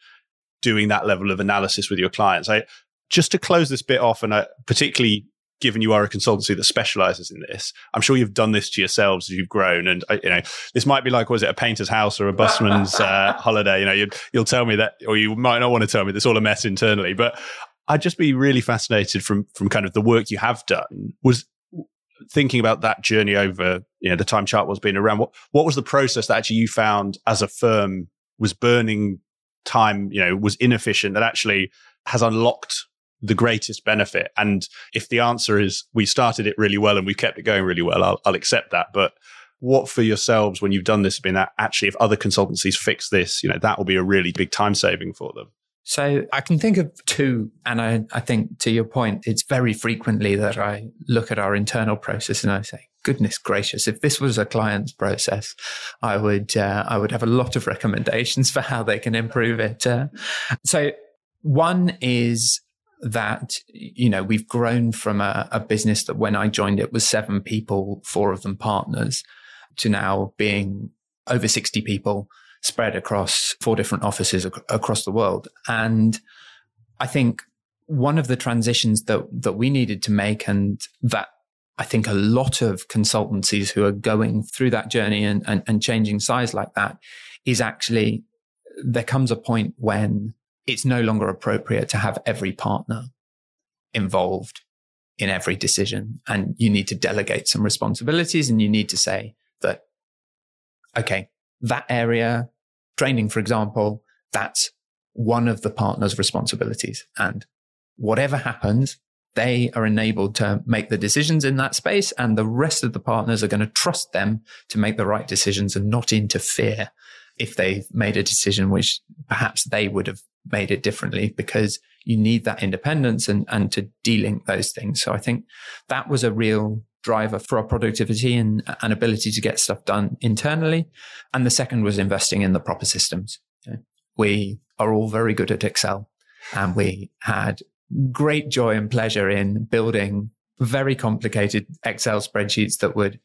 doing that level of analysis with your clients. I, just to close this bit off, and I, particularly given you are a consultancy that specializes in this, I'm sure you've done this to yourselves as you've grown. And uh, you know, this might be like, was it a painter's house or a busman's uh, [LAUGHS] holiday? You know, you will tell me that, or you might not want to tell me. It's all a mess internally. But I'd just be really fascinated from from kind of the work you have done. Was thinking about that journey over you know the time Chartwell's being around. What what was the process that actually you found as a firm was burning time? You know, was inefficient that actually has unlocked the greatest benefit? And if the answer is we started it really well and we kept it going really well, I'll, I'll accept that. But what for yourselves when you've done this been that actually if other consultancies fix this, you know, that will be a really big time saving for them. So I can think of two, and I, I think to your point, it's very frequently that I look at our internal process and I say, goodness gracious, if this was a client's process, I would uh, I would have a lot of recommendations [LAUGHS] for how they can improve it. Uh, so one is that you know we've grown from a, a, business that when I joined it was seven people, four of them partners, to now being over sixty people spread across four different offices ac- across the world. And I think one of the transitions that that we needed to make, and that I think a lot of consultancies who are going through that journey and, and, and changing size like that, is actually there comes a point when it's no longer appropriate to have every partner involved in every decision. And you need to delegate some responsibilities and you need to say that, okay, that area, training, for example, that's one of the partner's responsibilities. And whatever happens, they are enabled to make the decisions in that space and the rest of the partners are going to trust them to make the right decisions and not interfere if they've made a decision which perhaps they would have made it differently because you need that independence and, and to delink those things. So I think that was a real driver for our productivity and, and ability to get stuff done internally. And the second was investing in the proper systems. We are all very good at Excel. And we had great joy and pleasure in building very complicated Excel spreadsheets that would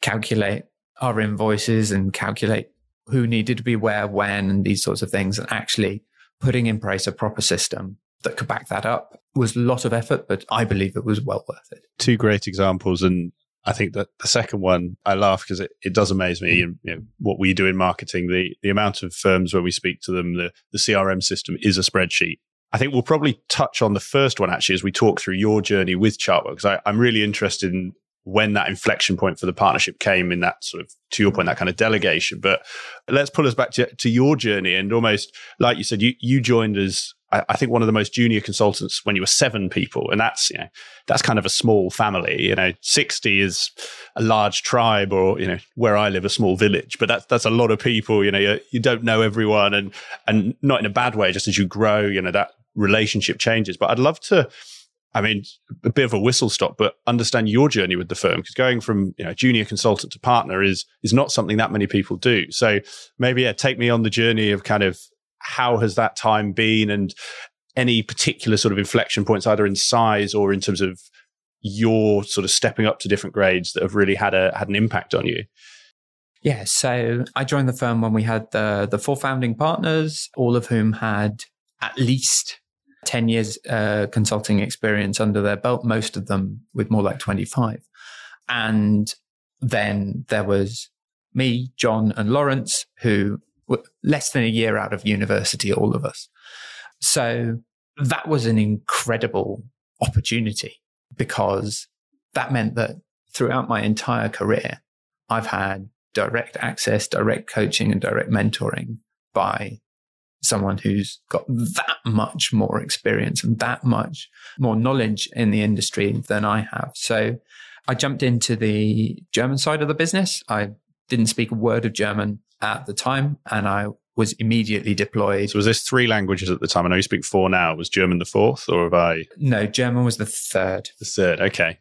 calculate our invoices and calculate who needed to be where, when, and these sorts of things. And actually putting in place a proper system that could back that up was a lot of effort, but I believe it was well worth it. Two great examples. And I think that the second one, I laugh because it, it does amaze me. Mm. You know, what we do in marketing, the, the amount of firms when we speak to them, the, the CRM system is a spreadsheet. I think we'll probably touch on the first one actually as we talk through your journey with Chartwell, because I'm really interested in when that inflection point for the partnership came in that sort of, to your point, that kind of delegation. But let's pull us back to, to your journey and almost like you said, you, you joined as I, think one of the most junior consultants when you were seven people, and that's you know that's kind of a small family. You know, sixty is a large tribe, or you know where I live, a small village. But that's that's a lot of people. You know, you, you don't know everyone, and and not in a bad way. Just as you grow, you know that relationship changes. But I'd love to I mean, a bit of a whistle stop, but understand your journey with the firm because going from you know junior consultant to partner is is not something that many people do. So maybe yeah, take me on the journey of kind of how has that time been and any particular sort of inflection points either in size or in terms of your sort of stepping up to different grades that have really had a had an impact on you. Yeah, so I joined the firm when we had the the four founding partners, all of whom had at least 10 years uh, consulting experience under their belt, most of them with more like 25. And then there was me, John, and Lawrence, who were less than a year out of university, all of us. So that was an incredible opportunity because that meant that throughout my entire career, I've had direct access, direct coaching, and direct mentoring by someone who's got that much more experience and that much more knowledge in the industry than I have. So I jumped into the German side of the business. I didn't speak a word of German at the time and I was immediately deployed. So was this three languages at the time? I know you speak four now. Was German the fourth or have I? No, German was the third. The third. Okay.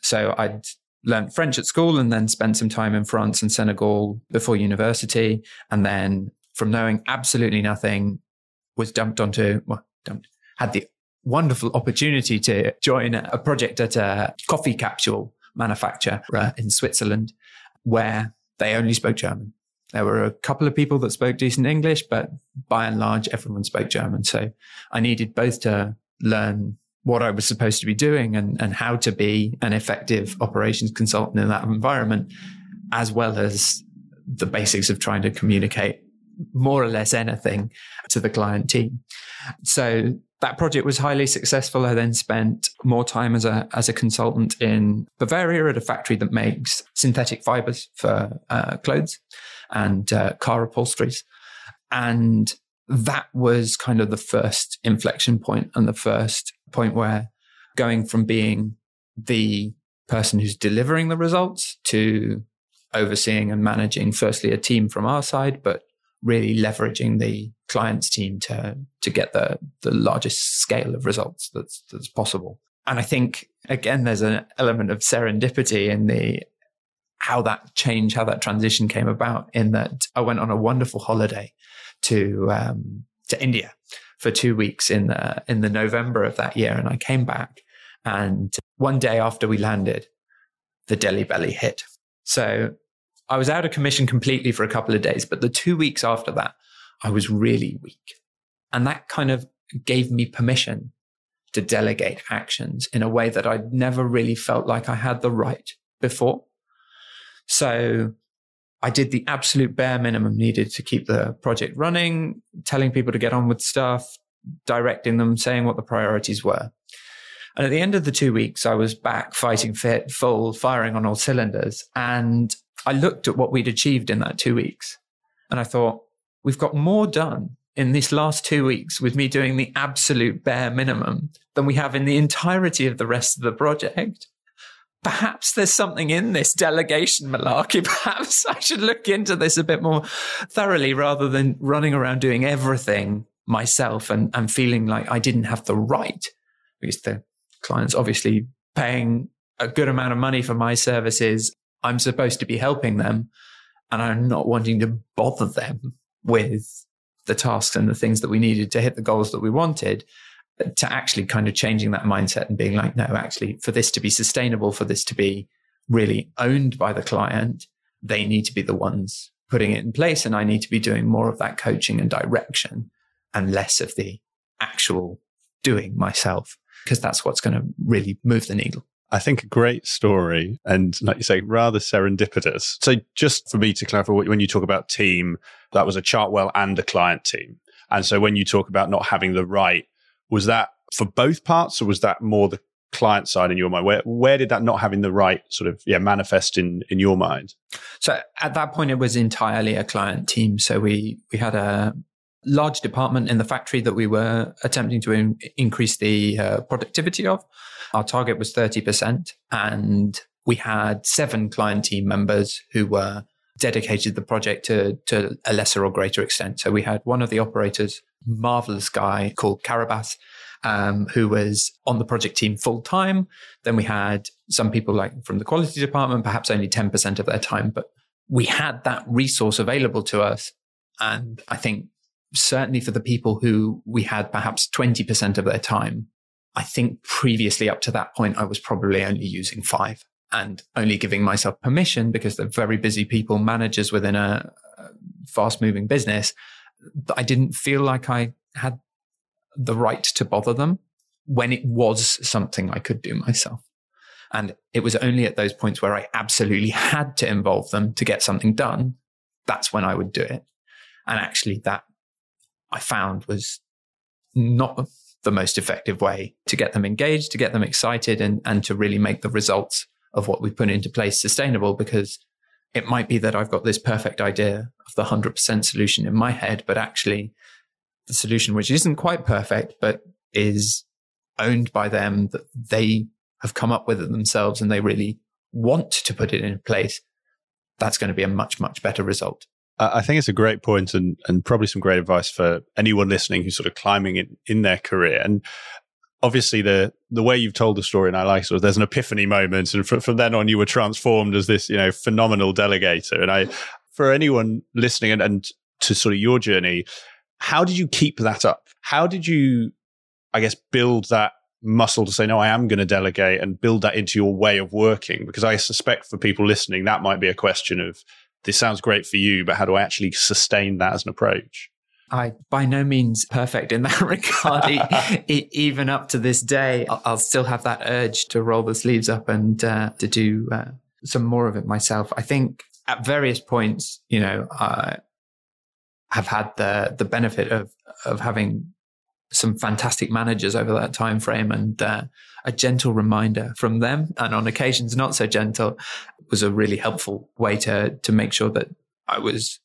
So I'd learned French at school and then spent some time in France and Senegal before university. And then from knowing absolutely nothing, was dumped onto, well, dumped, had the wonderful opportunity to join a project at a coffee capsule manufacturer uh, in Switzerland where they only spoke German. There were a couple of people that spoke decent English, but by and large, everyone spoke German. So I needed both to learn what I was supposed to be doing and, and how to be an effective operations consultant in that environment, as well as the basics of trying to communicate more or less anything to the client team. So that project was highly successful. I then spent more time as a as a consultant in Bavaria at a factory that makes synthetic fibers for uh, clothes and uh, car upholsteries, and that was kind of the first inflection point and the first point where going from being the person who's delivering the results to overseeing and managing firstly a team from our side, but really leveraging the client's team to to get the the largest scale of results that's that's possible. And I think again, there's an element of serendipity in the how that change, how that transition came about. In that, I went on a wonderful holiday to um, to India for two weeks in the in the November of that year, and I came back. And one day after we landed, the Delhi belly hit. So I was out of commission completely for a couple of days, but the two weeks after that, I was really weak. And that kind of gave me permission to delegate actions in a way that I'd never really felt like I had the right before. So I did the absolute bare minimum needed to keep the project running, telling people to get on with stuff, directing them, saying what the priorities were. And at the end of the two weeks, I was back fighting fit, full, firing on all cylinders. And I looked at what we'd achieved in that two weeks and I thought, we've got more done in this last two weeks with me doing the absolute bare minimum than we have in the entirety of the rest of the project. Perhaps there's something in this delegation malarkey. [LAUGHS] Perhaps I should look into this a bit more thoroughly rather than running around doing everything myself and, and feeling like I didn't have the right because the client's obviously paying a good amount of money for my services I'm supposed to be helping them and I'm not wanting to bother them with the tasks and the things that we needed to hit the goals that we wanted. Uh, to actually kind of changing that mindset and being like, no, actually, for this to be sustainable, for this to be really owned by the client, they need to be the ones putting it in place. And I need to be doing more of that coaching and direction and less of the actual doing myself, because that's what's going to really move the needle. I think a great story and, like you say, rather serendipitous. So, just for me to clarify, when you talk about team, that was a Chartwell and a client team. And so, when you talk about not having the right, was that for both parts, or was that more the client side in your mind? Where where did that not having the right sort of yeah manifest in in your mind? So at that point, it was entirely a client team. So we we had a large department in the factory that we were attempting to in, increase the uh, productivity of. Our target was 30%. And we had seven client team members who were dedicated the project to, to a lesser or greater extent. So we had one of the operators, marvelous guy called Carabas, um, who was on the project team full time. Then we had some people like from the quality department, perhaps only 10% of their time, but we had that resource available to us. And I think certainly for the people who we had perhaps 20% of their time, I think previously up to that point, I was probably only using five and only giving myself permission because they're very busy people, managers within a fast moving business. I didn't feel like I had the right to bother them when it was something I could do myself. And it was only at those points where I absolutely had to involve them to get something done. That's when I would do it. And actually that I found was not the most effective way to get them engaged, to get them excited and, and to really make the results of what we put into place sustainable because it might be that I've got this perfect idea of the 100% solution in my head, but actually the solution, which isn't quite perfect, but is owned by them that they have come up with it themselves and they really want to put it in place, that's going to be a much, much better result. I think it's a great point and, and probably some great advice for anyone listening who's sort of climbing in, in their career. And obviously the the way you've told the story and I like sort of there's an epiphany moment and from, from then on you were transformed as this, you know, phenomenal delegator. And I for anyone listening and, and to sort of your journey, how did you keep that up? How did you, I guess, build that muscle to say, no, I am going to delegate and build that into your way of working? Because I suspect for people listening, that might be a question of this sounds great for you, but how do I actually sustain that as an approach? I by no means perfect in that [LAUGHS] regard. [LAUGHS] even up to this day, I'll, still have that urge to roll the sleeves up and uh, to do uh, some more of it myself. I think at various points, you know, I have had the the benefit of of having some fantastic managers over that time frame and uh, a gentle reminder from them and on occasions not so gentle was a really helpful way to to make sure that I was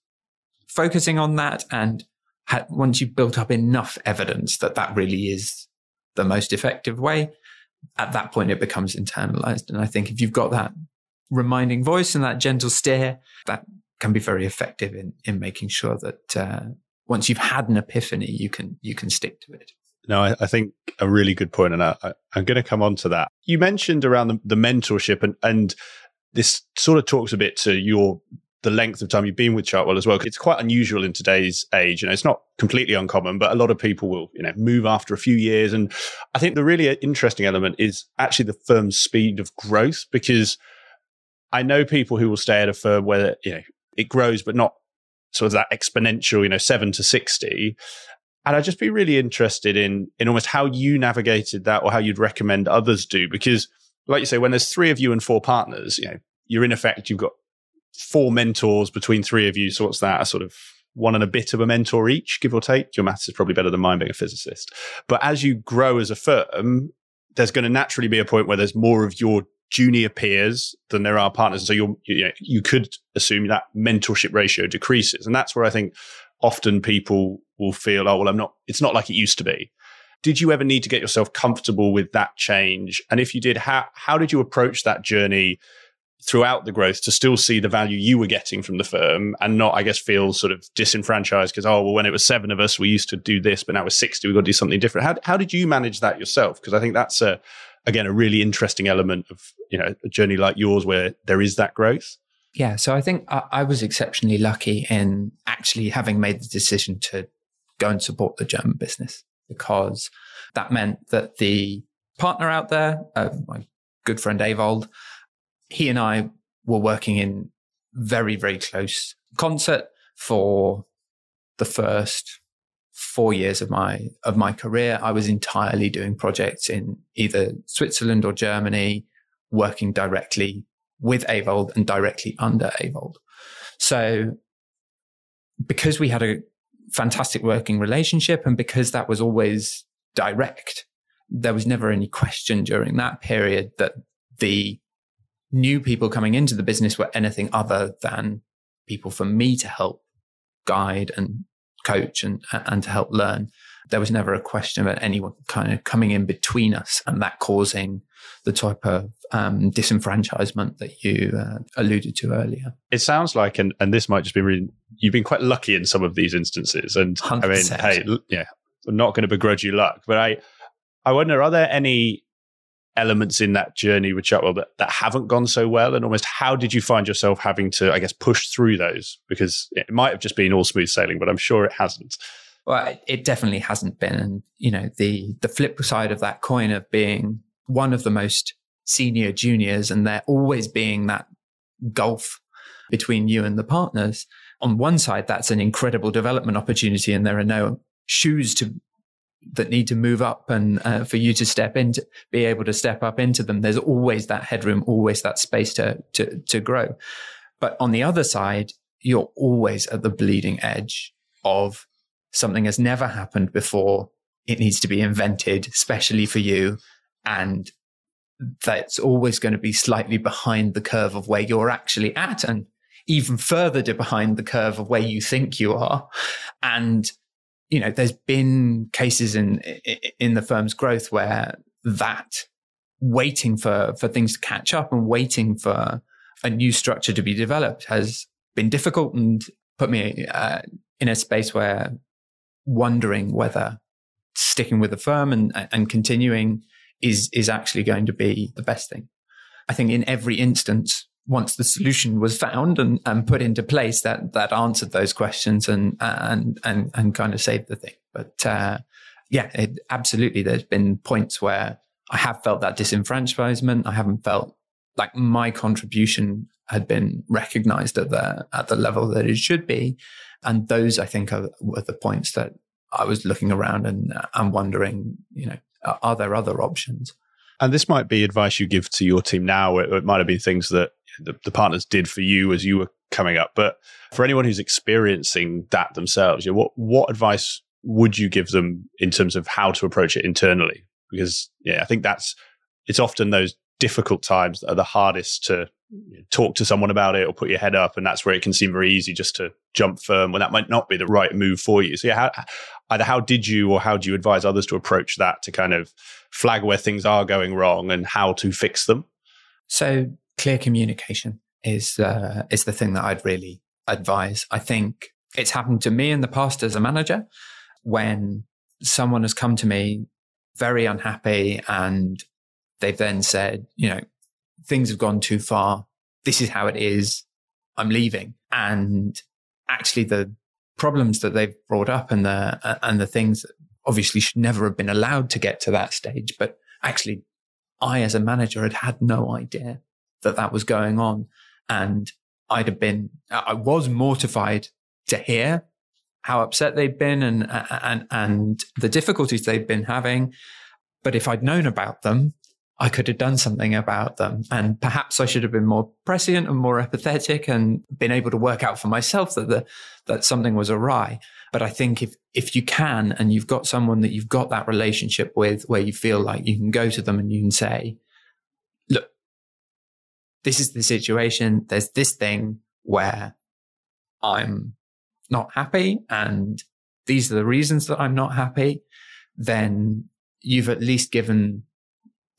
focusing on that and had, once you've built up enough evidence that that really is the most effective way at that point it becomes internalized and I think if you've got that reminding voice and that gentle stare that can be very effective in in making sure that uh, once you've had an epiphany, you can you can stick to it. No, I, I think a really good point, and I, am going to come on to that. You mentioned around the, the mentorship, and and this sort of talks a bit to your the length of time you've been with Chartwell as well. It's quite unusual in today's age. You know, it's not completely uncommon, but a lot of people will, you know, move after a few years. And I think the really interesting element is actually the firm's speed of growth because I know people who will stay at a firm where, you know, it grows, but not sort of that exponential, you know, seven to 60. And I'd just be really interested in, in almost how you navigated that or how you'd recommend others do. Because like you say, when there's three of you and four partners, you know, you're in effect, you've got four mentors between three of you. So what's that? A sort of one and a bit of a mentor each, give or take. Your maths is probably better than mine being a physicist. But as you grow as a firm, there's going to naturally be a point where there's more of your junior peers than there are partners. And so you you know, you could assume that mentorship ratio decreases. And that's where I think often people will feel, oh, well, I'm not, it's not like it used to be. Did you ever need to get yourself comfortable with that change? And if you did, how, how did you approach that journey throughout the growth to still see the value you were getting from the firm and not, I guess, feel sort of disenfranchised because, oh, well, when it was seven of us, we used to do this, but now we're 60, we've got to do something different. How, how did you manage that yourself? Because I think that's a, again, a really interesting element of, you know, a journey like yours where there is that growth. Yeah. So I think I, I was exceptionally lucky in actually having made the decision to go and support the German business because That meant that the partner out there, uh, my good friend Avold, he and I were working in very, very close concert for the first four years of my of my career. I was entirely doing projects in either Switzerland or Germany, working directly with Avold and directly under Avold. So because we had a fantastic working relationship and because that was always direct, there was never any question during that period that the new people coming into the business were anything other than people for me to help guide and coach and, and to help learn. There was never a question about anyone kind of coming in between us and that causing the type of um, disenfranchisement that you uh, alluded to earlier. It sounds like, and, and this might just be really, you've been quite lucky in some of these instances. And 100%. I mean, hey, yeah, I'm not going to begrudge you luck, but I, I wonder, are there any elements in that journey with Chartwell that, that haven't gone so well? And almost how did you find yourself having to, I guess, push through those? Because it might have just been all smooth sailing, but I'm sure it hasn't. Well, it definitely hasn't been. And, you know, the, the flip side of that coin of being one of the most senior juniors and there always being that gulf between you and the partners. On one side, that's an incredible development opportunity and there are no shoes to that need to move up and uh, for you to step into be able to step up into them there's always that headroom always that space to to to grow but on the other side you're always at the bleeding edge of something has never happened before. It needs to be invented especially for you. And that's always going to be slightly behind the curve of where you're actually at and even further behind the curve of where you think you are. And you know, there's been cases in in the firm's growth where that waiting for for things to catch up and waiting for a new structure to be developed has been difficult and put me uh, in a space where wondering whether sticking with the firm and and continuing is is actually going to be the best thing. I think in every instance, once the solution was found and, and put into place, that that answered those questions and and and and kind of saved the thing. But uh, yeah, it, absolutely. There's been points where I have felt that disenfranchisement. I haven't felt like my contribution had been recognized at the at the level that it should be, and those I think are were the points that I was looking around and uh, and wondering, you know, are there other options? And this might be advice you give to your team now. It, it might have been things that the, the partners did for you as you were coming up. But for anyone who's experiencing that themselves, you know, what what advice would you give them in terms of how to approach it internally? Because yeah, I think that's it's often those difficult times are the hardest to talk to someone about it or put your head up, and that's where it can seem very easy just to jump firm when that might not be the right move for you. So yeah, how, either how did you or how do you advise others to approach that to kind of flag where things are going wrong and how to fix them? So clear communication is uh, is the thing that I'd really advise. I think it's happened to me in the past as a manager when someone has come to me very unhappy and they've then said, you know, things have gone too far. This is how it is. I'm leaving. And actually the problems that they've brought up and the, uh, and the things that obviously should never have been allowed to get to that stage. But actually I, as a manager, had had no idea that that was going on. And I'd have been, I was mortified to hear how upset they'd been and, and, and the difficulties they'd been having. But if I'd known about them, I could have done something about them. And perhaps I should have been more prescient and more empathetic and been able to work out for myself that the, that something was awry. But I think if, if you can, and you've got someone that you've got that relationship with where you feel like you can go to them and you can say, look, this is the situation. There's this thing where I'm not happy and these are the reasons that I'm not happy. Then you've at least given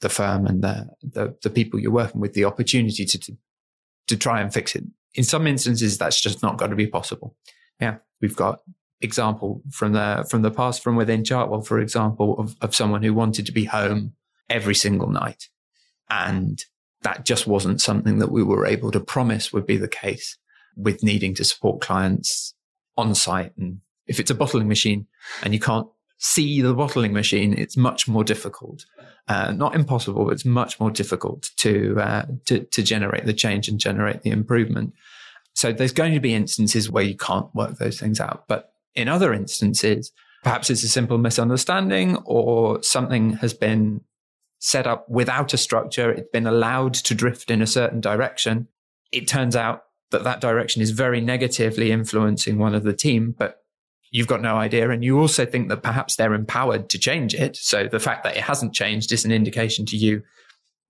the firm and the, the, the people you're working with the opportunity to, to, to try and fix it. In some instances, that's just not going to be possible. Yeah. We've got example from the, from the past from within Chartwell, for example, of, of someone who wanted to be home every single night and that just wasn't something that we were able to promise would be the case with needing to support clients on site. And if it's a bottling machine and you can't see the bottling machine, it's much more difficult. Uh, not impossible, but it's much more difficult to, uh, to to generate the change and generate the improvement. So there's going to be instances where you can't work those things out, but in other instances, perhaps it's a simple misunderstanding or something has been set up without a structure. It's been allowed to drift in a certain direction. It turns out that that direction is very negatively influencing one of the team, but you've got no idea. And you also think that perhaps they're empowered to change it. So the fact that it hasn't changed is an indication to you,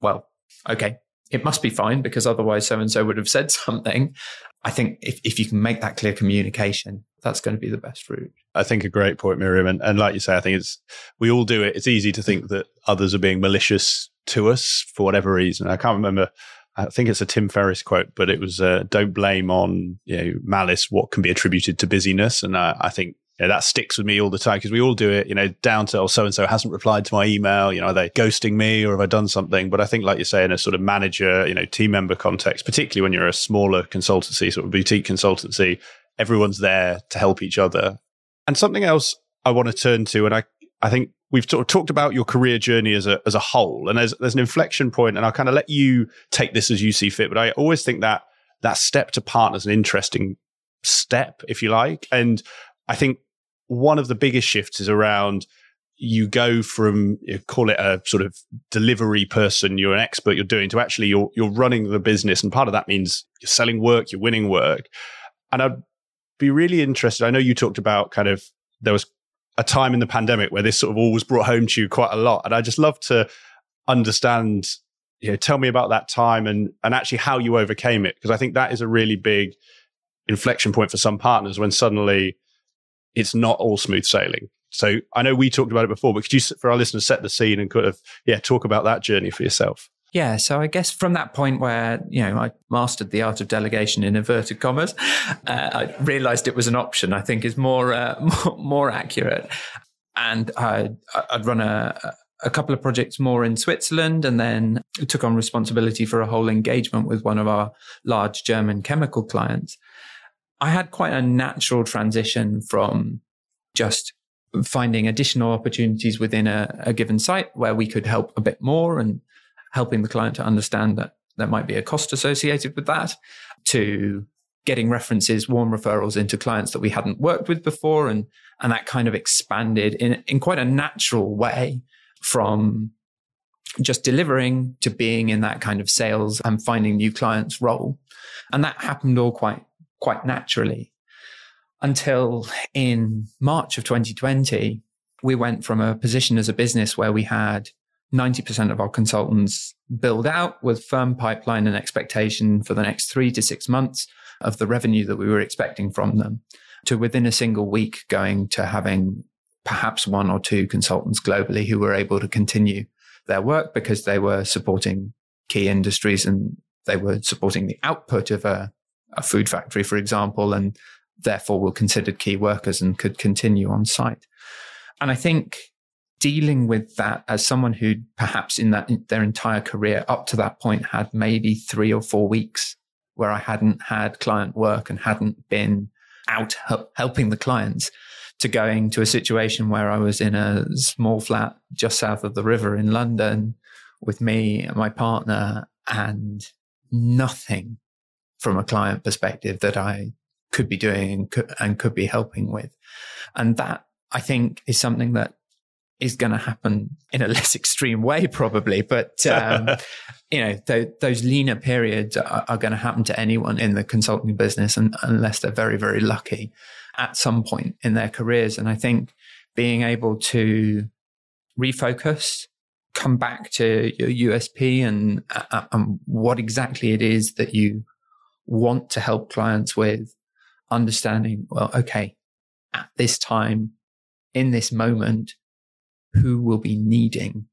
well, okay, it must be fine because otherwise so and so would have said [LAUGHS] something. I think if, if you can make that clear communication, that's going to be the best route. I think a great point, Miriam. And, and like you say, I think it's, we all do it. It's easy to think that others are being malicious to us for whatever reason. I can't remember. I think it's a Tim Ferriss quote, but it was, uh, don't blame on you know, malice what can be attributed to busyness. And I think you know, that sticks with me all the time because we all do it, you know, down to, oh, so and so hasn't replied to my email. You know, are they ghosting me or have I done something? But I think, like you say, in a sort of manager, you know, team member context, particularly when you're a smaller consultancy, sort of boutique consultancy, everyone's there to help each other. And something else I want to turn to, and I, I think we've sort of talked about your career journey as a, as a whole, and there's, there's an inflection point, and I'll kind of let you take this as you see fit. But I always think that that step to partner is an interesting step, if you like. And I think one of the biggest shifts is around you go from you call it a sort of delivery person, you're an expert, you're doing to actually you're you're running the business, and part of that means you're selling work, you're winning work. And I'd be really interested. I know you talked about kind of there was a time in the pandemic where this sort of all was brought home to you quite a lot, and I just love to understand. You know, tell me about that time and and actually how you overcame it because I think that is a really big inflection point for some partners when suddenly it's not all smooth sailing. So I know we talked about it before, but could you, for our listeners, set the scene and kind of, yeah, talk about that journey for yourself? Yeah, so I guess from that point where you know I mastered the art of delegation in inverted commas, uh, I realised it was an option. I think is more uh, [LAUGHS] more, accurate, and I'd, I'd run a, a couple of projects more in Switzerland, and then took on responsibility for a whole engagement with one of our large German chemical clients. I had quite a natural transition from just finding additional opportunities within a, a, given site where we could help a bit more and helping the client to understand that there might be a cost associated with that to getting references, warm referrals into clients that we hadn't worked with before. And, and that kind of expanded in, in quite a natural way from just delivering to being in that kind of sales and finding new clients role. And that happened all quite quite naturally until in March of 2020, we went from a position as a business where we had 90% of our consultants billed out with firm pipeline and expectation for the next three to six months of the revenue that we were expecting from them to within a single week going to having perhaps one or two consultants globally who were able to continue their work because they were supporting key industries and they were supporting the output of a a food factory, for example, and therefore were considered key workers and could continue on site. And I think dealing with that as someone who perhaps in that in their entire career up to that point had maybe three or four weeks where I hadn't had client work and hadn't been out helping the clients to going to a situation where I was in a small flat just south of the river in London with me and my partner and nothing from a client perspective that I could be doing and could, and could be helping with. And that I think is something that is going to happen in a [LAUGHS] less extreme way, probably. But, um, [LAUGHS] you know, th- those leaner periods are, are going to happen to anyone in the consulting business and, unless they're very, very lucky at some point in their careers. And I think being able to refocus, come back to your USP and, uh, and what exactly it is that you want to help clients with understanding, well, okay, at this time, in this moment, who will be needing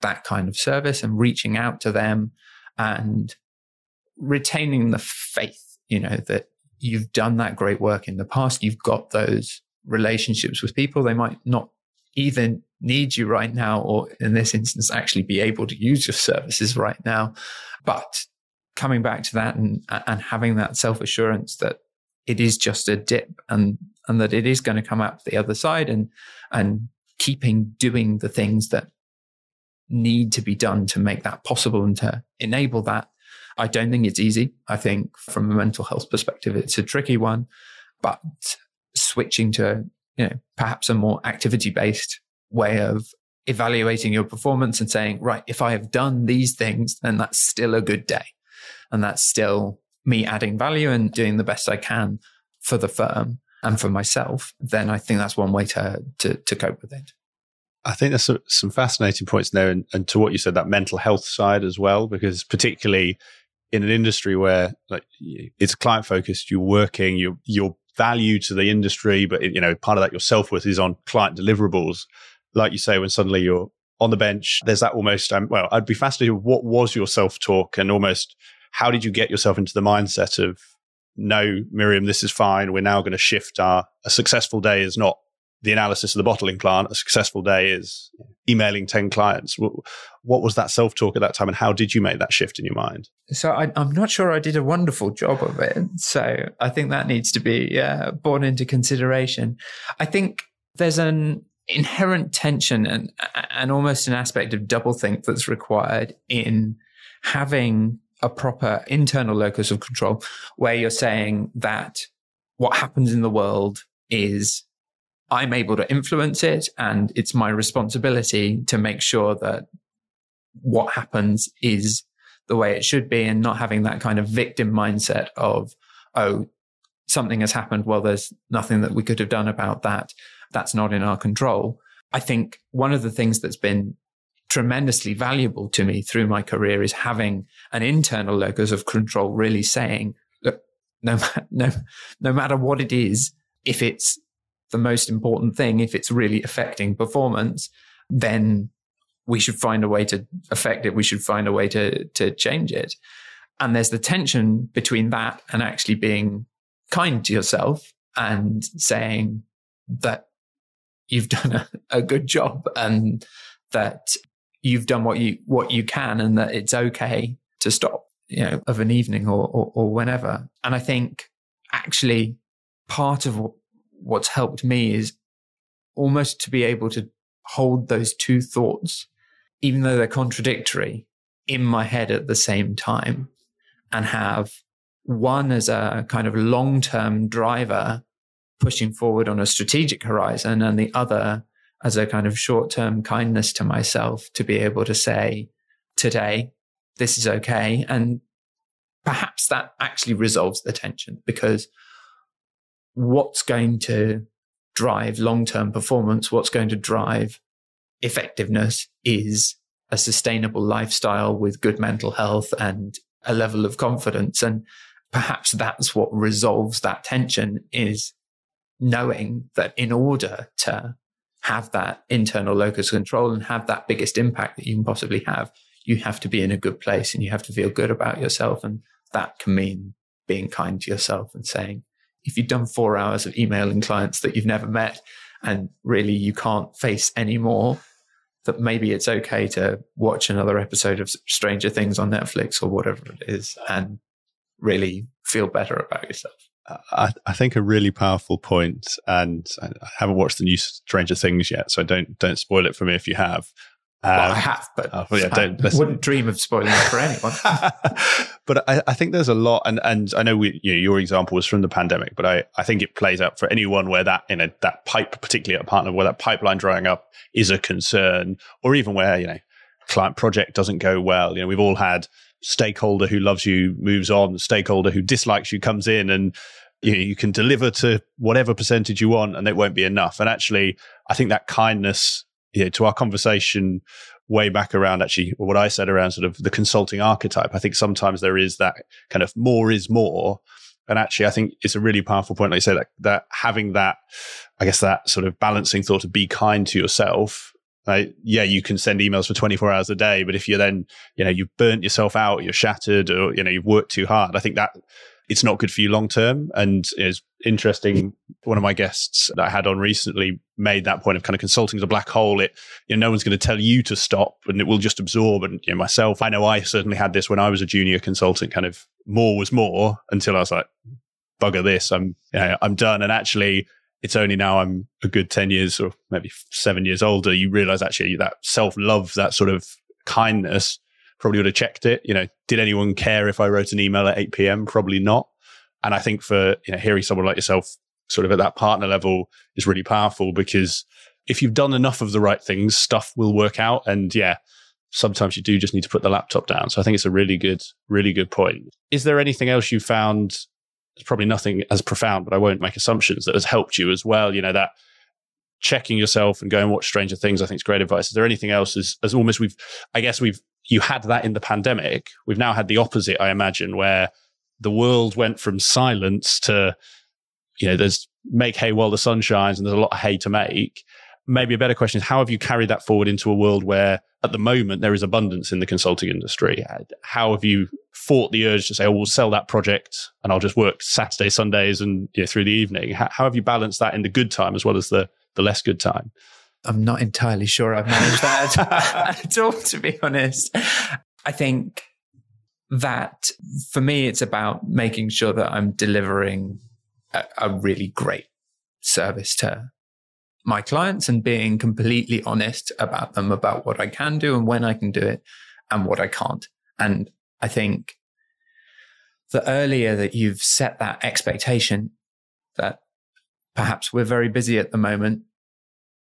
that kind of service and reaching out to them and retaining the faith, you know, that you've done that great work in the past. You've got those relationships with people. They might not even need you right now, or in this instance, actually be able to use your services right now. But coming back to that and and having that self assurance that it is just a dip and and that it is going to come out the other side and and keeping doing the things that need to be done to make that possible and to enable that. I don't think it's easy. I think from a mental health perspective, it's a tricky one, but switching to, you know, perhaps a more activity based way of evaluating your performance and saying, right, if I have done these things, then that's still a good day. And that's still me adding value and doing the best I can for the firm and for myself, then I think that's one way to, to, to cope with it. I think there's some, fascinating points there, and, and, to what you said, that mental health side as well, because particularly in an industry where like it's client focused, you're working, your your value to the industry, but you know part of that your self worth is on client deliverables. Like you say, when suddenly you're on the bench, there's that almost. Um, well, I'd be fascinated. What was your self talk, and almost how did you get yourself into the mindset of no, Miriam, this is fine. We're now going to shift our a successful day is not the analysis of the bottling plant. A successful day is emailing 10 clients. What was that self talk at that time and how did you make that shift in your mind? So I, am not sure I did a wonderful job of it. So I think that needs to be uh, borne into consideration. I think there's an inherent tension and, and almost an aspect of doublethink that's required in having a proper internal locus of control where you're saying that what happens in the world is I'm able to influence it and it's my responsibility to make sure that what happens is the way it should be and not having that kind of victim mindset of, oh, something has happened. Well, there's nothing that we could have done about that. That's not in our control. I think one of the things that's been tremendously valuable to me through my career is having an internal locus of control, really saying, look, no, no, no matter what it is, if it's the most important thing, if it's really affecting performance, then we should find a way to affect it. We should find a way to, to change it. And there's the tension between that and actually being kind to yourself and saying that you've done a, a good job and that you've done what you what you can and that it's okay to stop you know of an evening or or, or whenever. And i think actually part of what's helped me is almost to be able to hold those two thoughts even though they're contradictory in my head at the same time and have one as a kind of long-term driver pushing forward on a strategic horizon and the other as a kind of short term kindness to myself to be able to say, today, this is okay. And perhaps that actually resolves the tension because what's going to drive long term performance, what's going to drive effectiveness is a sustainable lifestyle with good mental health and a level of confidence. And perhaps that's what resolves that tension is knowing that in order to have that internal locus of control and have that biggest impact that you can possibly have, you have to be in a good place and you have to feel good about yourself. And that can mean being kind to yourself and saying, if you've done four hours of emailing clients that you've never met and really you can't face anymore, that maybe it's okay to watch another episode of Stranger Things on Netflix or whatever it is and really feel better about yourself. I, I, think a really powerful point, and I haven't watched the new Stranger Things yet, so don't don't spoil it for me if you have. Um, well, I have, but oh, well, yeah, don't, I wouldn't dream of spoiling it for anyone. [LAUGHS] but I, I, think there's a lot, and and I know we, you know, your example was from the pandemic, but I, I think it plays out for anyone where that you know that pipe, particularly at a partner, where that pipeline drying up is a concern, or even where you know client project doesn't go well. You know, we've all had stakeholder who loves you moves on, stakeholder who dislikes you comes in, and you, know, you can deliver to whatever percentage you want, and it won't be enough. And actually, I think that kindness you know, to our conversation way back around actually what I said around sort of the consulting archetype. I think sometimes there is that kind of more is more. And actually, I think it's a really powerful point. Like you say, that, that having that, I guess that sort of balancing thought to be kind to yourself Right? Yeah, you can send emails for 24 hours a day, but if you're then, you know, you've burnt yourself out, you're shattered, or, you know, you've worked too hard, I think that it's not good for you long term. And it's interesting. One of my guests that I had on recently made that point of kind of consulting as a black hole. It, you know, no one's going to tell you to stop and it will just absorb. And, you know, myself, I know I certainly had this when I was a junior consultant, kind of more was more until I was like, bugger this, I'm, you know, I'm done. And actually, it's only now I'm a good 10 years or maybe seven years older, you realize actually that self love, that sort of kindness probably would have checked it. You know, did anyone care if I wrote an email at 8 p.m.? Probably not. And I think for, you know, hearing someone like yourself sort of at that partner level is really powerful because if you've done enough of the right things, stuff will work out. And yeah, sometimes you do just need to put the laptop down. So I think it's a really good, really good point. Is there anything else you found? Probably nothing as profound, but I won't make assumptions that has helped you as well. You know, that checking yourself and going watch Stranger Things, I think is great advice. Is there anything else as, as almost we've, I guess we've, you had that in the pandemic. We've now had the opposite, I imagine, where the world went from silence to, you know, there's make hay while the sun shines and there's a lot of hay to make. Maybe a better question is how have you carried that forward into a world where at the moment there is abundance in the consulting industry? How have you fought the urge to say, oh, we'll sell that project and I'll just work Saturday, Sundays and you know, through the evening? How, how have you balanced that in the good time as well as the, the less good time? I'm not entirely sure I've managed that at [LAUGHS] [LAUGHS] all, to be honest. I think that for me, it's about making sure that I'm delivering a, a really great service to my clients and being completely honest about them, about what I can do and when I can do it and what I can't. And I think the earlier that you've set that expectation that perhaps we're very busy at the moment,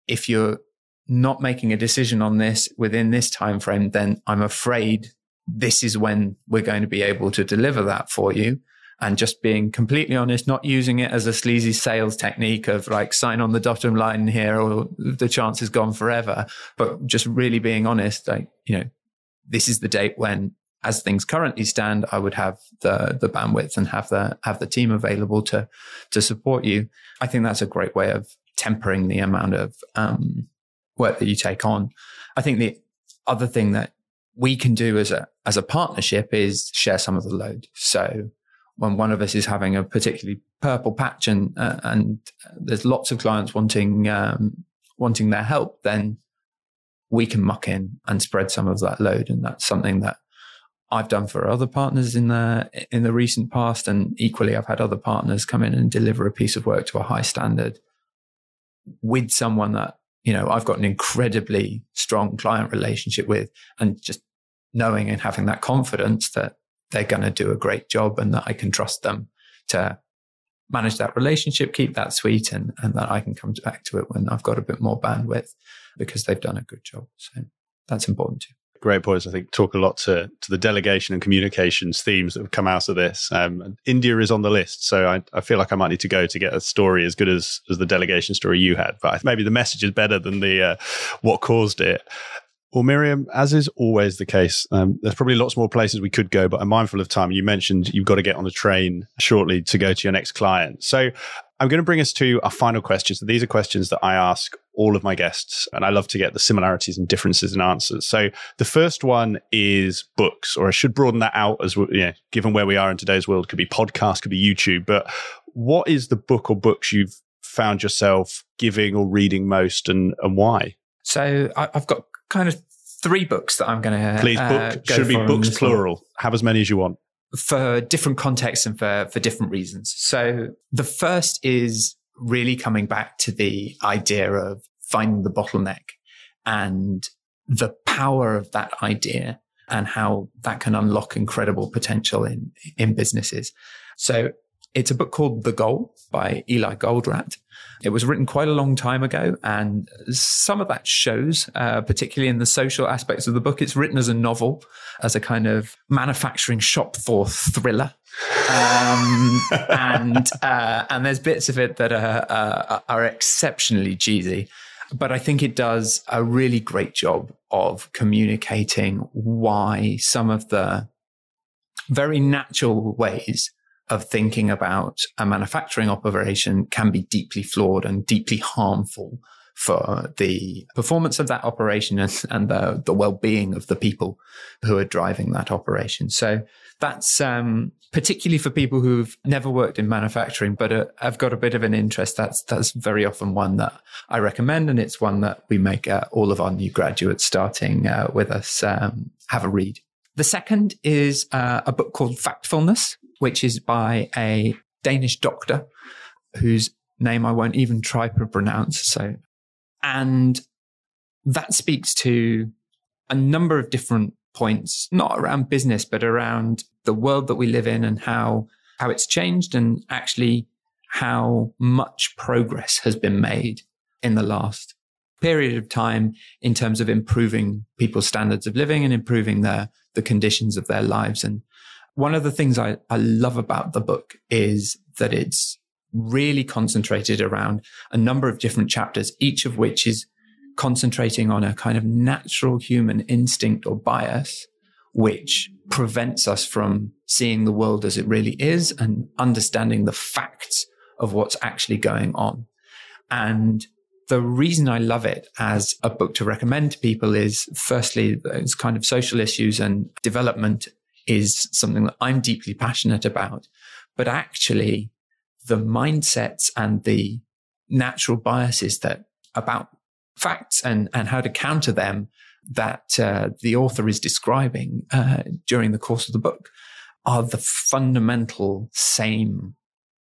if you're not making a decision on this within this time frame, then I'm afraid this is when we're going to be able to deliver that for you. And just being completely honest, not using it as a sleazy sales technique of like sign on the dotted line here or the chance is gone forever, but just really being honest, like, you know, this is the date when as things currently stand, I would have the the bandwidth and have the have the team available to to support you. I think that's a great way of tempering the amount of um, work that you take on. I think the other thing that we can do as a as a partnership is share some of the load. So when one of us is having a particularly purple patch and uh, and there's lots of clients wanting um, wanting their help, then we can muck in and spread some of that load, and that's something that I've done for other partners in the in the recent past, and equally, I've had other partners come in and deliver a piece of work to a high standard with someone that you know I've got an incredibly strong client relationship with, and just knowing and having that confidence that they're going to do a great job and that I can trust them to manage that relationship, keep that sweet, and and that I can come back to it when I've got a bit more bandwidth because they've done a good job. So that's important too great points. I think talk a lot to to the delegation and communications themes that have come out of this. Um, India is on the list, so I, I, feel like I might need to go to get a story as good as as the delegation story you had. But maybe the message is better than the uh, what caused it. Well, Miriam, as is always the case, um, there's probably lots more places we could go, but I'm mindful of time. You mentioned you've got to get on the train shortly to go to your next client. So I'm going to bring us to our final question. So these are questions that I ask all of my guests, and I love to get the similarities and differences in answers. So the first one is books, or I should broaden that out as well, you know, given where we are in today's world, could be podcast, could be YouTube. But what is the book or books you've found yourself giving or reading most and, and why? So I've got kind of three books that I'm going to please book uh, should be books plural. Have as many as you want for different contexts and for for different reasons. So the first is really coming back to the idea of finding the bottleneck and the power of that idea and how that can unlock incredible potential in in businesses. So it's a book called The Goal by Eli Goldratt. It was written quite a long time ago, and some of that shows, uh, particularly in the social aspects of the book. It's written as a novel, as a kind of manufacturing shop floor thriller. Um, [LAUGHS] and uh, and there's bits of it that are, uh, are exceptionally cheesy, but I think it does a really great job of communicating why some of the very natural ways of thinking about a manufacturing operation can be deeply flawed and deeply harmful for the performance of that operation and, and the, the well-being of the people who are driving that operation. So that's um, particularly for people who've never worked in manufacturing, but uh, have got a bit of an interest. That's that's very often one that I recommend, and it's one that we make uh, all of our new graduates starting uh, with us um, have a read. The second is uh, a book called Factfulness, which is by a Danish doctor whose name I won't even try to pronounce. So, and that speaks to a number of different points, not around business, but around the world that we live in and how, how it's changed and actually how much progress has been made in the last period of time in terms of improving people's standards of living and improving their, the conditions of their lives. And one of the things I, I love about the book is that it's really concentrated around a number of different chapters, each of which is concentrating on a kind of natural human instinct or bias, which prevents us from seeing the world as it really is and understanding the facts of what's actually going on. And the reason I love it as a book to recommend to people is firstly, those kind of social issues and development is something that I'm deeply passionate about. But actually, the mindsets and the natural biases that about facts and, and how to counter them that uh, the author is describing uh, during the course of the book are the fundamental same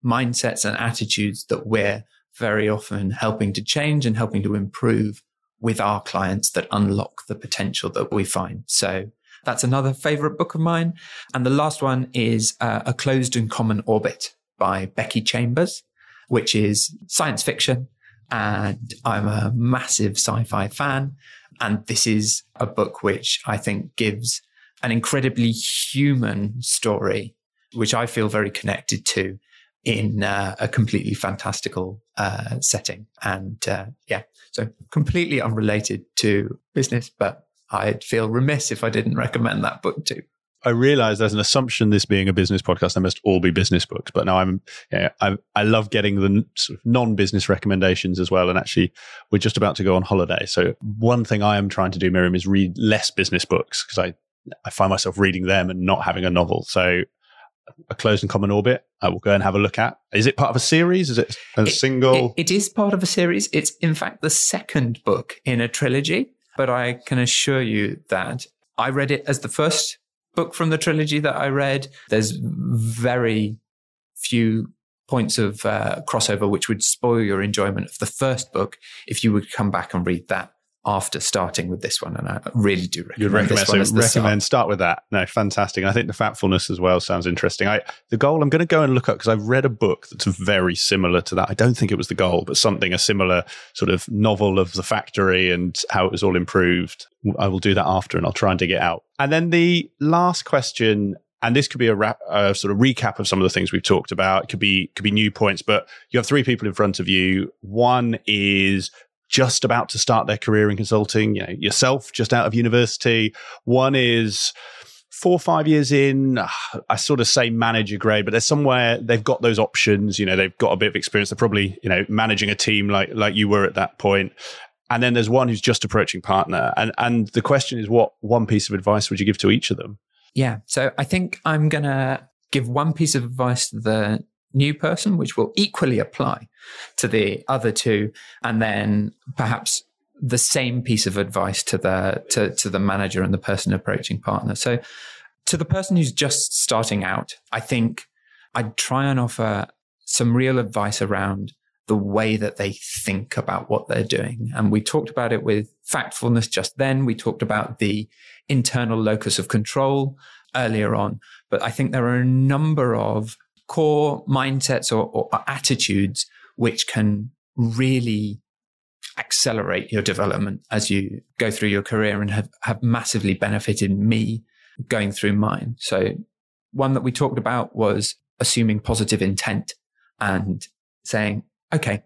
mindsets and attitudes that we're very often helping to change and helping to improve with our clients that unlock the potential that we find. So that's another favorite book of mine. And the last one is uh, A Closed and Common Orbit by Becky Chambers, which is science fiction. And I'm a massive sci fi fan. And this is a book which I think gives an incredibly human story, which I feel very connected to in uh, a completely fantastical uh, setting. And uh, yeah, so completely unrelated to business, but I'd feel remiss if I didn't recommend that book too. I realize there's an assumption this being a business podcast, they must all be business books. But now I'm, yeah, I, I love getting the sort of non-business recommendations as well. And actually, we're just about to go on holiday. So one thing I am trying to do, Miriam, is read less business books because I, I find myself reading them and not having a novel. So a closed and common orbit I will go and have a look at. Is it part of a series? Is it a it, single? It, it is part of a series. It's in fact the second book in a trilogy, but I can assure you that I read it as the first book from the trilogy that I read. There's very few points of uh, crossover which would spoil your enjoyment of the first book if you would come back and read that after starting with this one, and I really do recommend. You'd recommend so recommend start. start. with that. No, fantastic. And I think the factfulness as well sounds interesting. I the goal I'm going to go and look up because I've read a book that's very similar to that. I don't think it was the goal, but something a similar sort of novel of the factory and how it was all improved. I will do that after, and I'll try and dig it out. And then the last question and this could be a, rap, a, sort of recap of some of the things we've talked about. It could be could be new points, but you have three people in front of you. One is just about to start their career in consulting, you know, yourself just out of university. One is four or five years in, uh, I sort of say manager grade, but there's somewhere they've got those options. You know, they've got a bit of experience. They're probably, you know, managing a team like like you were at that point. And then there's one who's just approaching partner. And and the question is, what one piece of advice would you give to each of them? Yeah. So I think I'm gonna give one piece of advice to the new person, which will equally apply to the other two, and then perhaps the same piece of advice to the to, to the manager and the person approaching partner. So to the person who's just starting out, I think I'd try and offer some real advice around the way that they think about what they're doing. And we talked about it with factfulness just then. We talked about the internal locus of control earlier on. But I think there are a number of core mindsets or, or, attitudes which can really accelerate your development as you go through your career and have, have massively benefited me going through mine. So one that we talked about was assuming positive intent and saying, okay,